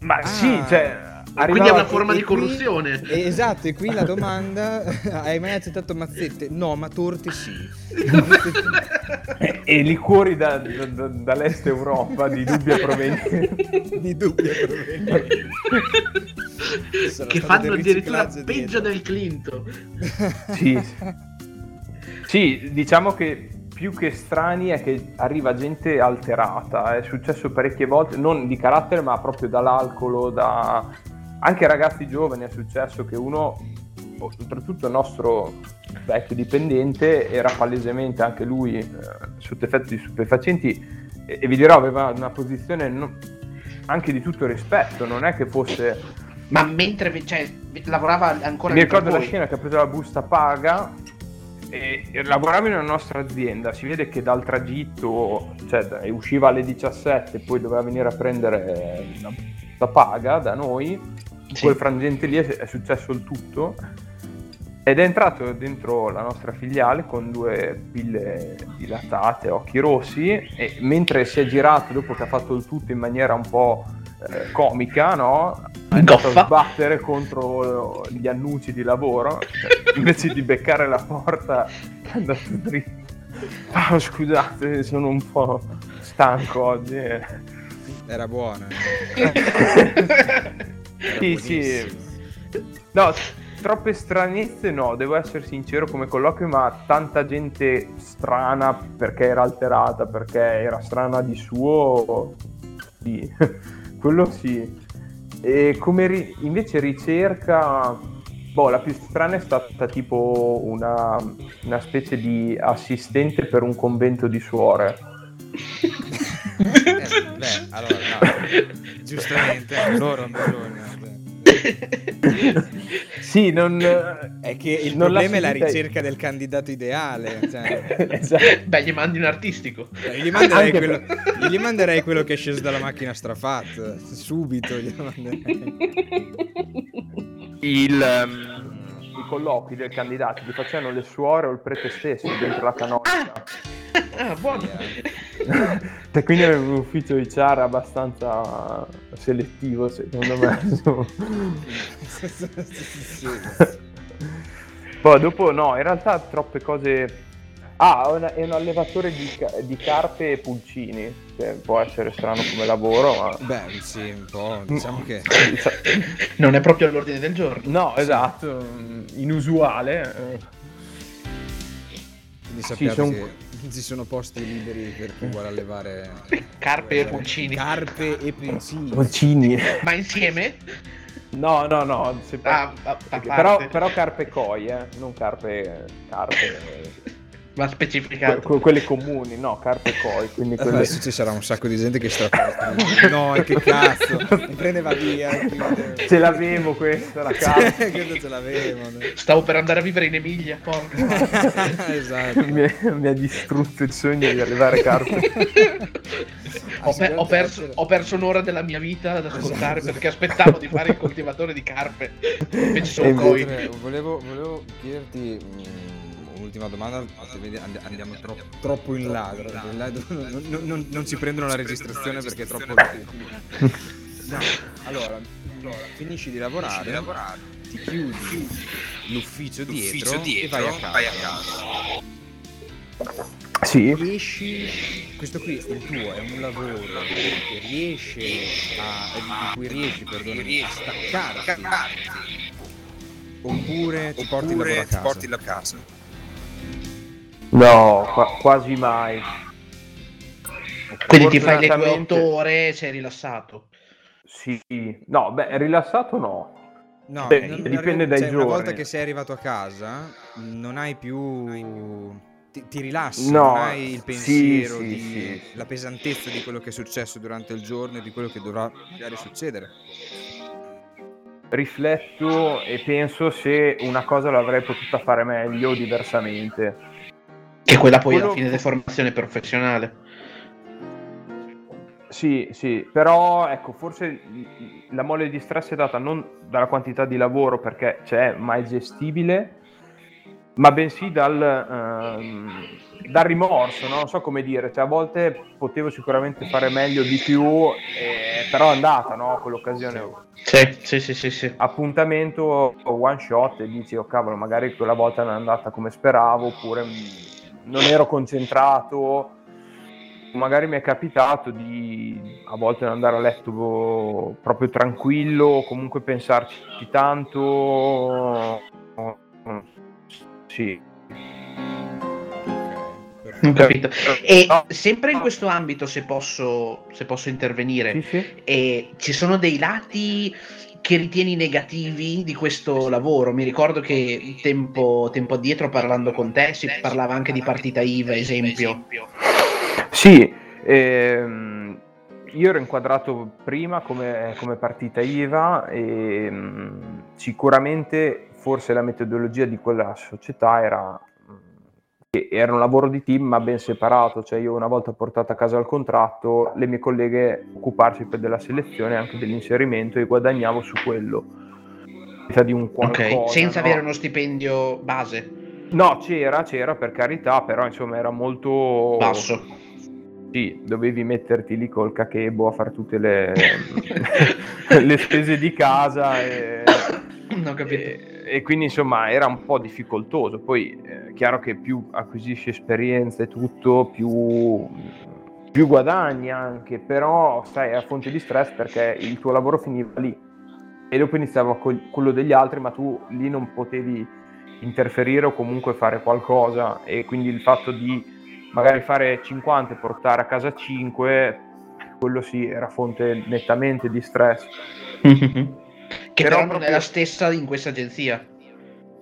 Ma Ah. sì, cioè... Quindi è una forma di qui- corruzione. esatto, e qui la domanda: hai mai accettato mazzette? No, ma torte sì. e, e liquori da- da- da- dall'est Europa di dubbia provenienza. di dubbia provenienza. Che fanno addirittura peggio dietro. del Clinton. sì. sì, diciamo che più che strani è che arriva gente alterata. È successo parecchie volte, non di carattere, ma proprio dall'alcol, da... anche ragazzi giovani è successo che uno, oltretutto il nostro vecchio dipendente, era palesemente anche lui eh, sotto effetti di stupefacenti e, e vi dirò aveva una posizione non- anche di tutto rispetto, non è che fosse Ma mentre cioè, lavorava ancora mi ricordo la voi? scena che ha preso la busta paga e, e lavorava in una nostra azienda. Si vede che dal tragitto, cioè usciva alle 17, poi doveva venire a prendere la busta paga da noi. In Sì. quel frangente lì è, è successo il tutto. Ed è entrato dentro la nostra filiale con due pille dilatate, occhi rossi, e mentre si è girato dopo che ha fatto il tutto in maniera un po' eh, comica, no? È andato Goffa. a sbattere contro gli annunci di lavoro, cioè, invece di beccare la porta è andato dritto. Ah, scusate, sono un po' stanco oggi. Era buona. sì, sì. No, troppe stranezze no, devo essere sincero come colloquio, ma tanta gente strana perché era alterata, perché era strana di suo, sì, quello sì. E come ri- invece ricerca, boh, la più strana è stata tipo una, una specie di assistente per un convento di suore. eh, beh, allora, no, giustamente, loro hanno bisogno. sì, non, è che il non problema è la ricerca del candidato ideale. Cioè. esatto. Beh, gli mandi un artistico. Cioè, gli, manderei quello, gli manderei quello che è sceso dalla macchina strafat. Subito gli manderei. Il, um, colloqui del candidato ti facevano le suore o il prete stesso dentro la canottia. Ah, ah buono. e quindi è un ufficio di CHAR abbastanza selettivo, secondo me. Poi dopo no, in realtà troppe cose... Ah, è un allevatore di, di, carpe e pulcini, che può essere strano come lavoro, ma... Beh, sì, un po', diciamo che... non è proprio all'ordine del giorno. No, esatto, inusuale. Quindi sappiate sì, son... che ci sono posti liberi per chi vuole allevare carpe e pulcini. Carpe e pulcini. Pulcini. Ma insieme? No, no, no. Ah, a, a però, però, carpe koi, eh, non carpe. carpe va specificato. Que- quelle comuni, no, carpe koi. Quindi quelle... Adesso ci sarà un sacco di gente che sta No, che cazzo, prendeva via. Ce l'avevo questa, la carta. Credo ce l'avevo. Stavo per andare a vivere in Emilia, porca. esatto. Mi, mi, ha distrutto il sogno di arrivare carpe. Ho, pe- ho, perso, ho, perso, un'ora della mia vita ad ascoltare perché aspettavo di fare il coltivatore di carpe. Invece sono koi. Volevo, volevo chiederti ultima domanda, andiamo troppo, troppo in là. Non, non, non, ci prendono la registrazione perché è troppo... No, allora, finisci di lavorare, ti chiudi l'ufficio dietro, e vai a casa. Vai a casa. Sì. Riesci, questo qui il tuo è un lavoro che riesce a, in cui riesci, perdonami, a staccarti oppure ti porti il lavoro a casa. No, qua- quasi mai. Quindi ti fai le tue otto ore sei rilassato? Sì, no, beh, rilassato no. No, Beh, non, dipende dai cioè, giorni. Una volta che sei arrivato a casa, non hai più. Ti, ti rilassi, no, non hai il pensiero, sì, di, sì, la pesantezza di quello che è successo durante il giorno e di quello che dovrà magari succedere. Rifletto e penso se una cosa l'avrei potuta fare meglio o diversamente. Che quella poi Quello... alla fine di formazione professionale. Sì, sì, però ecco, forse la mole di stress è data non dalla quantità di lavoro perché c'è, ma è gestibile, ma bensì dal, ehm, dal rimorso, no? non so come dire, cioè, a volte potevo sicuramente fare meglio di più, eh, però è andata no? quell'occasione. Sì, sì, sì, sì, sì. Appuntamento one shot e dici, oh cavolo, magari quella volta non è andata come speravo, oppure non ero concentrato, magari mi è capitato di a volte andare a letto proprio tranquillo, comunque pensarci tanto. Sì. Ho capito. E sempre in questo ambito, se posso, se posso intervenire, sì, sì. E ci sono dei lati che ritieni negativi di questo lavoro? Mi ricordo che tempo, tempo addietro parlando con te si parlava anche di partita IVA, esempio. Sì, ehm, io ero inquadrato prima come, come partita IVA e mh, sicuramente forse la metodologia di quella società era era un lavoro di team ma ben separato, cioè io una volta portato a casa il contratto, le mie colleghe occuparsi della selezione e anche dell'inserimento e guadagnavo su quello. Di un qualcosa, ok, senza no? avere uno stipendio base. No, c'era, c'era per carità, però insomma era molto basso. Sì, dovevi metterti lì col cachebo a fare tutte le, le spese di casa e, non capito. E, quindi insomma era un po' difficoltoso. Poi è eh, chiaro che più acquisisci esperienza e tutto, più, più guadagni anche, però stai a fonte di stress perché il tuo lavoro finiva lì e dopo iniziava quello degli altri, ma tu lì non potevi interferire o comunque fare qualcosa e quindi il fatto di magari fare 50 e portare a casa 5, quello sì era fonte nettamente di stress. che però, però non è la stessa in questa agenzia.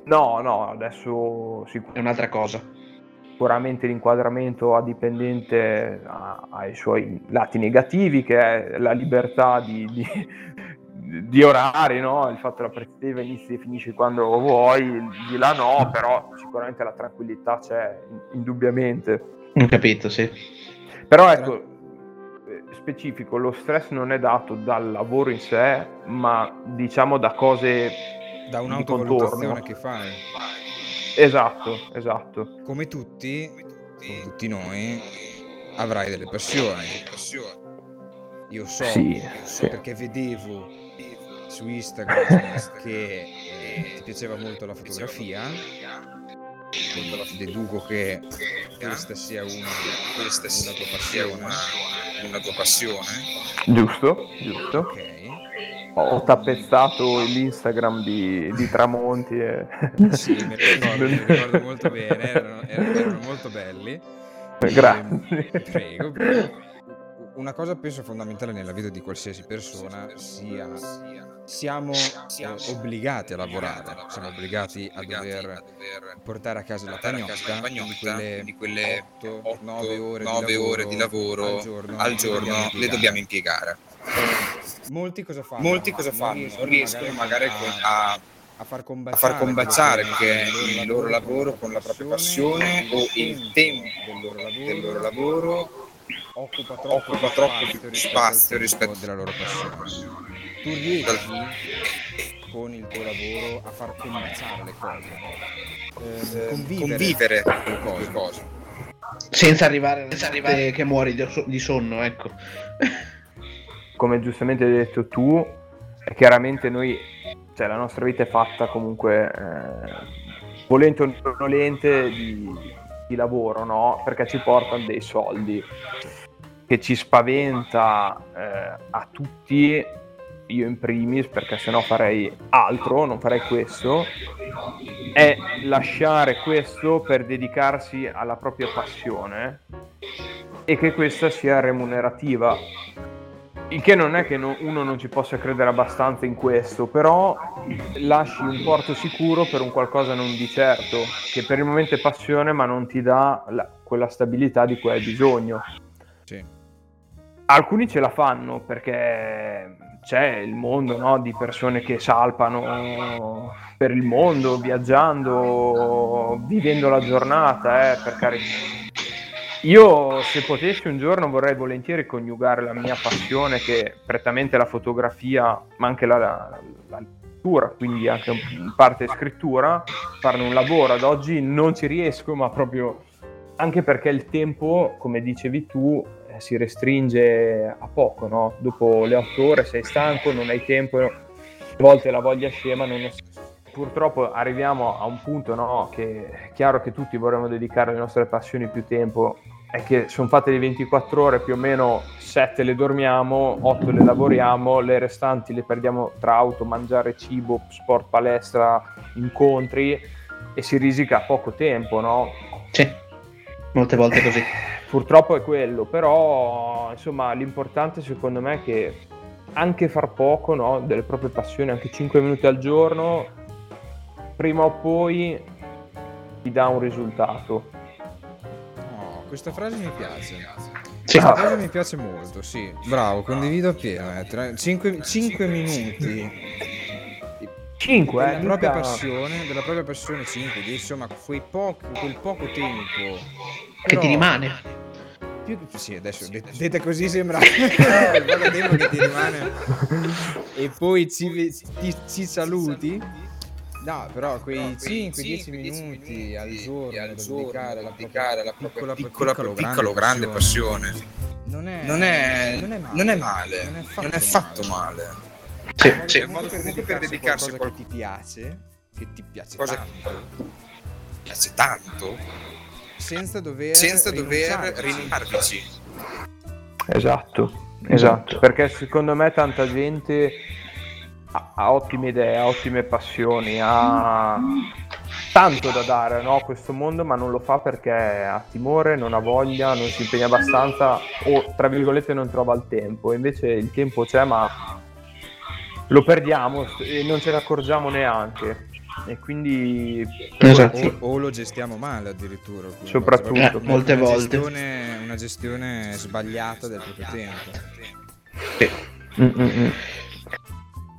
No, no, adesso sicur- è un'altra cosa. Sicuramente l'inquadramento a dipendente ha, ha, i suoi lati negativi, che è la libertà di, di, di orari, no? il fatto che la partita inizi e finisci quando vuoi, di là no, però sicuramente la tranquillità c'è, indubbiamente. Ho capito, sì. Però ecco, specifico, lo stress non è dato dal lavoro in sé, ma diciamo da cose da un'autovalutazione che fai. Esatto, esatto. Come tutti, come tutti noi, avrai delle passioni. Io so, sì, sì. perché vedevo su Instagram che eh, ti piaceva molto la fotografia. Deduco che questa sia una, questa sia una tua passione una tua passione. Giusto, giusto. Ok. Ho tappezzato l'Instagram di, di Tramonti. E... Sì, mi ricordo, mi ricordo molto bene, erano, erano molto belli. Grazie. E, prego, prego. Una cosa penso fondamentale nella vita di qualsiasi persona sia siamo, siamo eh, obbligati a lavorare, siamo obbligati a dover portare a casa la pagnotta, di quelle 8-9 ore, 9 ore di lavoro al giorno, al giorno le dobbiamo impiegare. Molti cosa fanno? Molti cosa fanno? Non riescono magari a, a far combaciare, a far combaciare che il loro lavoro con la propria passione o il tempo del loro lavoro occupa troppo, occupa troppo spazio rispetto alla loro passione tu riesci con il tuo lavoro a far combaciare le cose, eh, convivere, con le cose. Senza arrivare, senza arrivare che muori di sonno, ecco. Come giustamente hai detto tu, chiaramente noi, cioè la nostra vita è fatta comunque, eh, volente o nolente, di, di lavoro, no? Perché ci portano dei soldi che ci spaventa eh, a tutti io in primis, perché sennò farei altro, non farei questo, è lasciare questo per dedicarsi alla propria passione e che questa sia remunerativa. Il che non è che no, uno non ci possa credere abbastanza in questo, però lasci un porto sicuro per un qualcosa non di certo, che per il momento è passione ma non ti dà la, quella stabilità di cui hai bisogno. Sì. Alcuni ce la fanno perché c'è il mondo no, di persone che salpano per il mondo, viaggiando, vivendo la giornata, eh, per carità. Io se potessi un giorno vorrei volentieri coniugare la mia passione che è prettamente la fotografia, ma anche la, la, la lettura, quindi anche in parte scrittura, farne un lavoro. Ad oggi non ci riesco, ma proprio anche perché il tempo, come dicevi tu, si restringe a poco, no? Dopo le otto ore sei stanco, non hai tempo, a volte la voglia scema, non è... purtroppo arriviamo a un punto no? che è chiaro che tutti vorremmo dedicare alle nostre passioni più tempo, è che sono fatte di 24 ore, più o meno 7 le dormiamo, 8 le lavoriamo, le restanti le perdiamo tra auto, mangiare cibo, sport, palestra, incontri e si risica poco tempo, no? Sì, molte volte così purtroppo è quello, però insomma l'importante secondo me è che anche far poco no, delle proprie passioni, anche 5 minuti al giorno, prima o poi ti dà un risultato. Oh, questa frase mi piace. Questa frase mi piace molto, sì. Bravo, condivido appieno. 5, eh. 5 minuti 5 della, eh, propria passione, della propria passione 5 insomma quei poco, quel poco tempo. Che ti rimane. Più, sì adesso detta così sembra. Il tempo che ti rimane. E poi ci, ti, ci saluti? No, però quei 5-10 minuti al giorno al giorno dedicare alla propria, piccola, piccola, piccola, piccola grande passione, non, è, non, è, non, è male, non, è male, non è fatto, non è fatto male. male. Sì, sì. Per, per dedicarsi a qualcosa che ti piace, che ti piace cosa tanto. piace tanto senza dover, senza dover rinunciarci. Esatto, esatto, perché secondo me tanta gente ha, ha ottime idee, ha ottime passioni, ha tanto da dare no, a questo mondo, ma non lo fa perché ha timore, non ha voglia, non si impegna abbastanza o tra virgolette non trova il tempo. Invece il tempo c'è, ma lo perdiamo e non ce ne accorgiamo neanche. E quindi esatto. o, o, lo gestiamo male addirittura. Soprattutto eh, molte una volte. Gestione, una gestione sbagliata del proprio tempo. Sì. Mm-mm.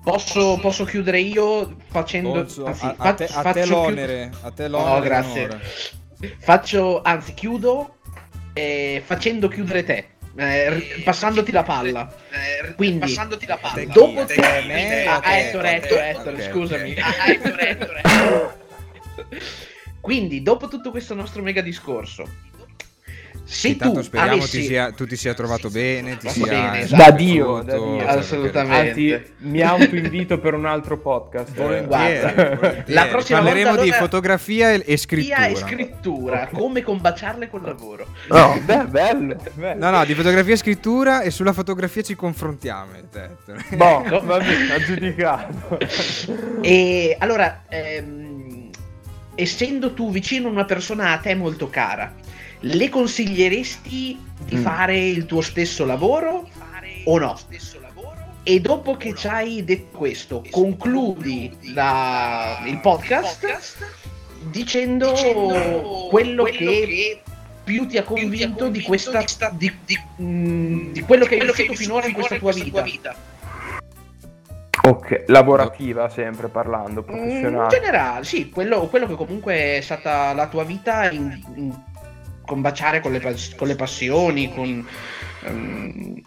Posso, posso, chiudere io facendo... Posso, anzi, a, a, te, a te l'onere. Chiud... A te l'onere. Oh, grazie. Faccio, anzi, chiudo eh, facendo chiudere te. Eh, passandoti la palla. Eh, Quindi, passandoti la palla. Dopo te, te, me, ah, te, Ettore, Ettore, Ettore, scusami. Okay. Ah, Ettore, Ettore. Quindi, dopo tutto questo nostro mega discorso, se tu speriamo avessi... ti sia, tu ti sia trovato bene, ti sia bene, esatto. da, Dio, da Dio, assolutamente. Anzi, mi autoinvito per un altro podcast. Volentieri, volentieri. La prossima parleremo volta, di allora... fotografia e scrittura. e scrittura, come combaciarle col lavoro. No, beh, bello, bello. No, no, di fotografia e scrittura e sulla fotografia ci confrontiamo. Boh, vabbè, ha giudicato. e allora, ehm, essendo tu vicino a una persona a te molto cara, le consiglieresti di mm. fare il tuo stesso lavoro o no? E dopo che ci hai detto questo, concludi la, il podcast dicendo quello che più ti ha convinto di questa di, di, mm, di quello che hai vissuto finora in questa tua vita. Ok, lavorativa sempre parlando, professionale. In generale, sì, quello, quello, che comunque è stata la tua vita in, in combaciare con le, con le passioni, con um,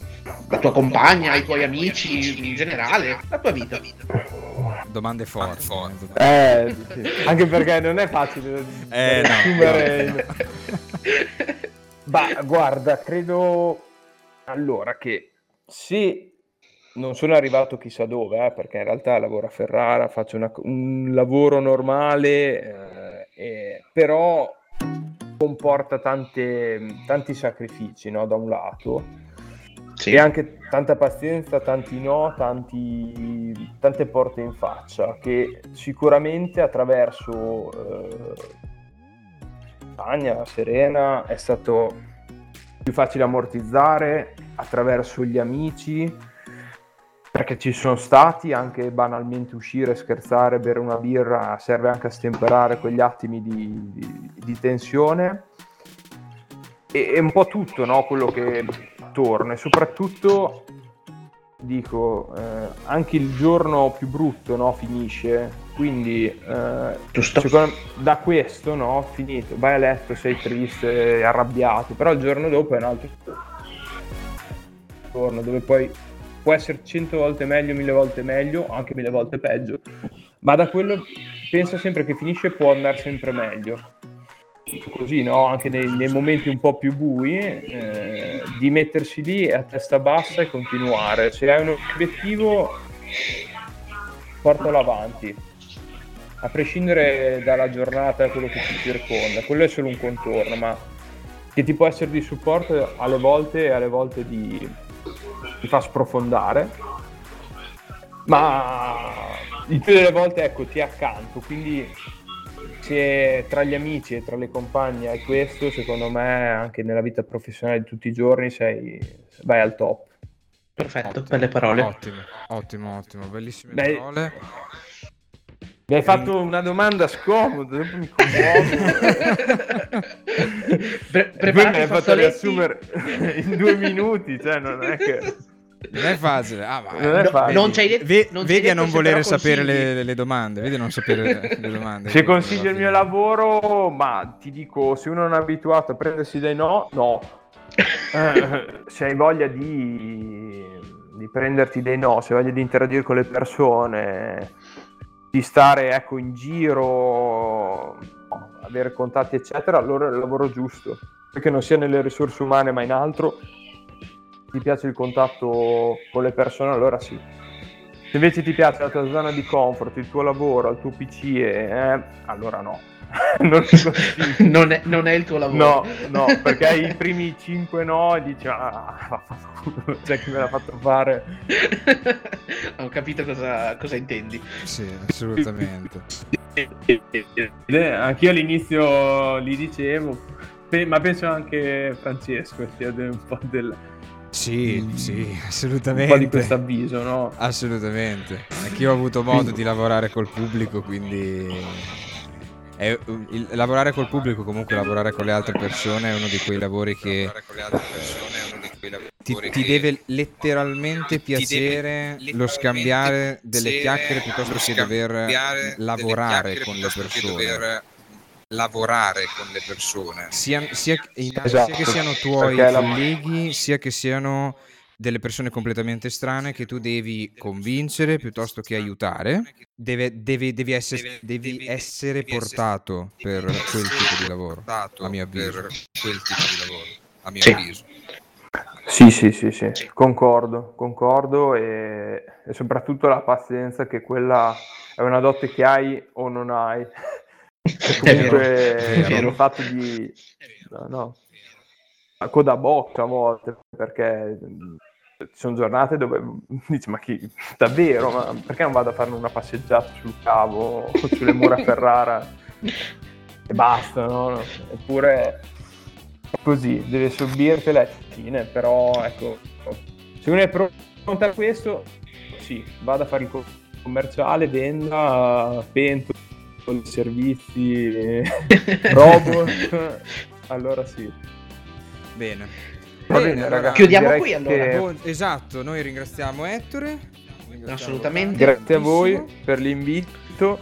la tua compagna, i tuoi amici, in generale, la tua vita. Domande forti. forti. Eh, anche perché non è facile eh, assumere. No. Ma guarda, credo allora che se non sono arrivato chissà dove, eh, perché in realtà lavoro a Ferrara, faccio una, un lavoro normale, eh, però comporta tante, tanti sacrifici no? da un lato sì. e anche tanta pazienza, tanti no, tanti, tante porte in faccia che sicuramente attraverso eh, Spagna, Serena è stato più facile ammortizzare attraverso gli amici perché ci sono stati anche banalmente uscire, scherzare, bere una birra serve anche a stemperare quegli attimi di, di, di tensione e, e, un po' tutto no? quello che torna e soprattutto dico eh, anche il giorno più brutto no? finisce quindi eh, secondo, da questo no? finito vai a letto sei triste arrabbiato però il giorno dopo è un altro giorno dove poi può essere cento volte meglio, mille volte meglio, anche mille volte peggio, ma da quello pensa sempre che finisce può andare sempre meglio. Così, no? Anche nei, nei momenti un po' più bui, eh, di mettersi lì a testa bassa e continuare. Se hai un obiettivo, portalo avanti, a prescindere dalla giornata e quello che ti circonda. Quello è solo un contorno, ma che ti può essere di supporto alle volte e alle volte di, ti fa sprofondare, ma il più delle volte ecco, ti è accanto, quindi se tra gli amici e tra le compagne hai questo, secondo me anche nella vita professionale di tutti i giorni sei, vai al top. Perfetto, ottimo, belle parole. Ottimo, ottimo, ottimo, bellissime Beh, parole. Mi hai fatto una domanda scomoda, dopo mi commuovo. Pre- Preparati mi hai fatto riassumere in due minuti, cioè non è che... Non è facile. Ah, ma non, è facile. non c'hai detto, v- non vedi a non volere sapere le, le, domande. Vedi a non sapere le domande. Se consiglio il mio lavoro, ma ti dico, se uno non è abituato a prendersi dei no, no. eh, se hai voglia di, di prenderti dei no, se hai voglia di interagire con le persone, di stare ecco, in giro, avere contatti, eccetera, allora è il lavoro giusto. Perché non sia nelle risorse umane, ma in altro ti piace il contatto con le persone, allora sì. Se invece ti piace la tua zona di comfort, il tuo lavoro, il tuo PC, eh, allora no. non, non, è, non, è, il tuo lavoro. No, no, perché i primi 5 no e dici, ah, c'è chi me l'ha fatto fare. Ho capito cosa, cosa intendi. Sì, assolutamente. Anch'io all'inizio li dicevo, ma penso anche Francesco sia un po' del sì, sì, assolutamente. Un po' di questo avviso, no? Assolutamente. Anch'io ho avuto modo di lavorare col pubblico, quindi è, il, lavorare col pubblico, comunque lavorare con le altre persone è uno di quei lavori che ti, ti deve letteralmente piacere lo scambiare delle chiacchiere piuttosto che dover lavorare con le persone lavorare con le persone. Sia, sia, esatto. sia che siano tuoi colleghi, la... sia che siano delle persone completamente strane che tu devi convincere piuttosto che aiutare. Deve, devi, devi, essere, devi essere portato per quel tipo di lavoro, a mio avviso. Per quel tipo di lavoro, a mio sì. avviso. Sì, sì, sì, sì, concordo, concordo e, e soprattutto la pazienza che quella è una dote che hai o non hai comunque è vero, è fatto di no, no, coda bocca a volte perché ci sono giornate dove dici ma chi davvero ma perché non vado a fare una passeggiata sul cavo o sulle mura Ferrara e basta no? eppure così deve subire le attine però ecco se uno è pronto a questo sì vado a fare il commerciale venda pento servizi, robot, allora sì. Bene. Va bene, bene ragazzi. Chiudiamo qui allora. Che... Esatto, noi ringraziamo Ettore. Ringraziamo Assolutamente. Grazie a voi per l'invito.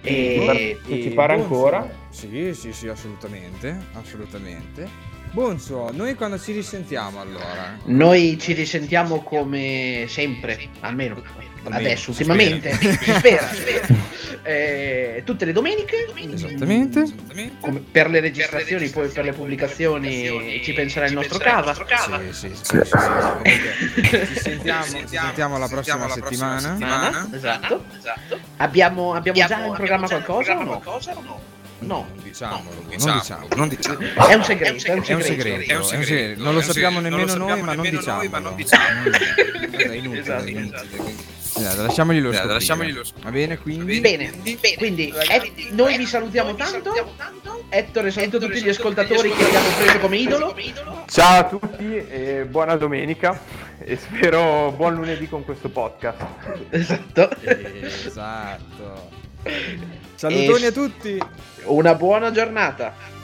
E, e ci pare ancora. Sì, sì, sì, assolutamente, assolutamente. Bonzo, noi quando ci risentiamo allora? Noi ci risentiamo come sempre, almeno adesso, ultimamente, si spera, spera. Eh, tutte le domeniche. Esattamente. Come per le registrazioni, poi per le pubblicazioni ci penserà il nostro cava. Sì, sì, sì, ci, sentiamo, ci sentiamo la prossima settimana. Esatto, esatto. Abbiamo, abbiamo già in programma qualcosa o no? No, diciamolo, no, diciamolo, non diciamo. È un segreto, è un segreto. È un segreto. Non lo sappiamo nemmeno noi, ma non diciamo. È inutile, è inutile. Esatto, lasciamogli lo scoprire. Lasciamogli lo Va bene, quindi. Bene, quindi eh, noi vi salutiamo tanto. Ettore, saluto tutti gli ascoltatori che abbiamo preso come idolo. Ciao a tutti e buona domenica e spero buon lunedì con questo podcast. Esatto. Esatto. Salutoni e a tutti. Una buona giornata.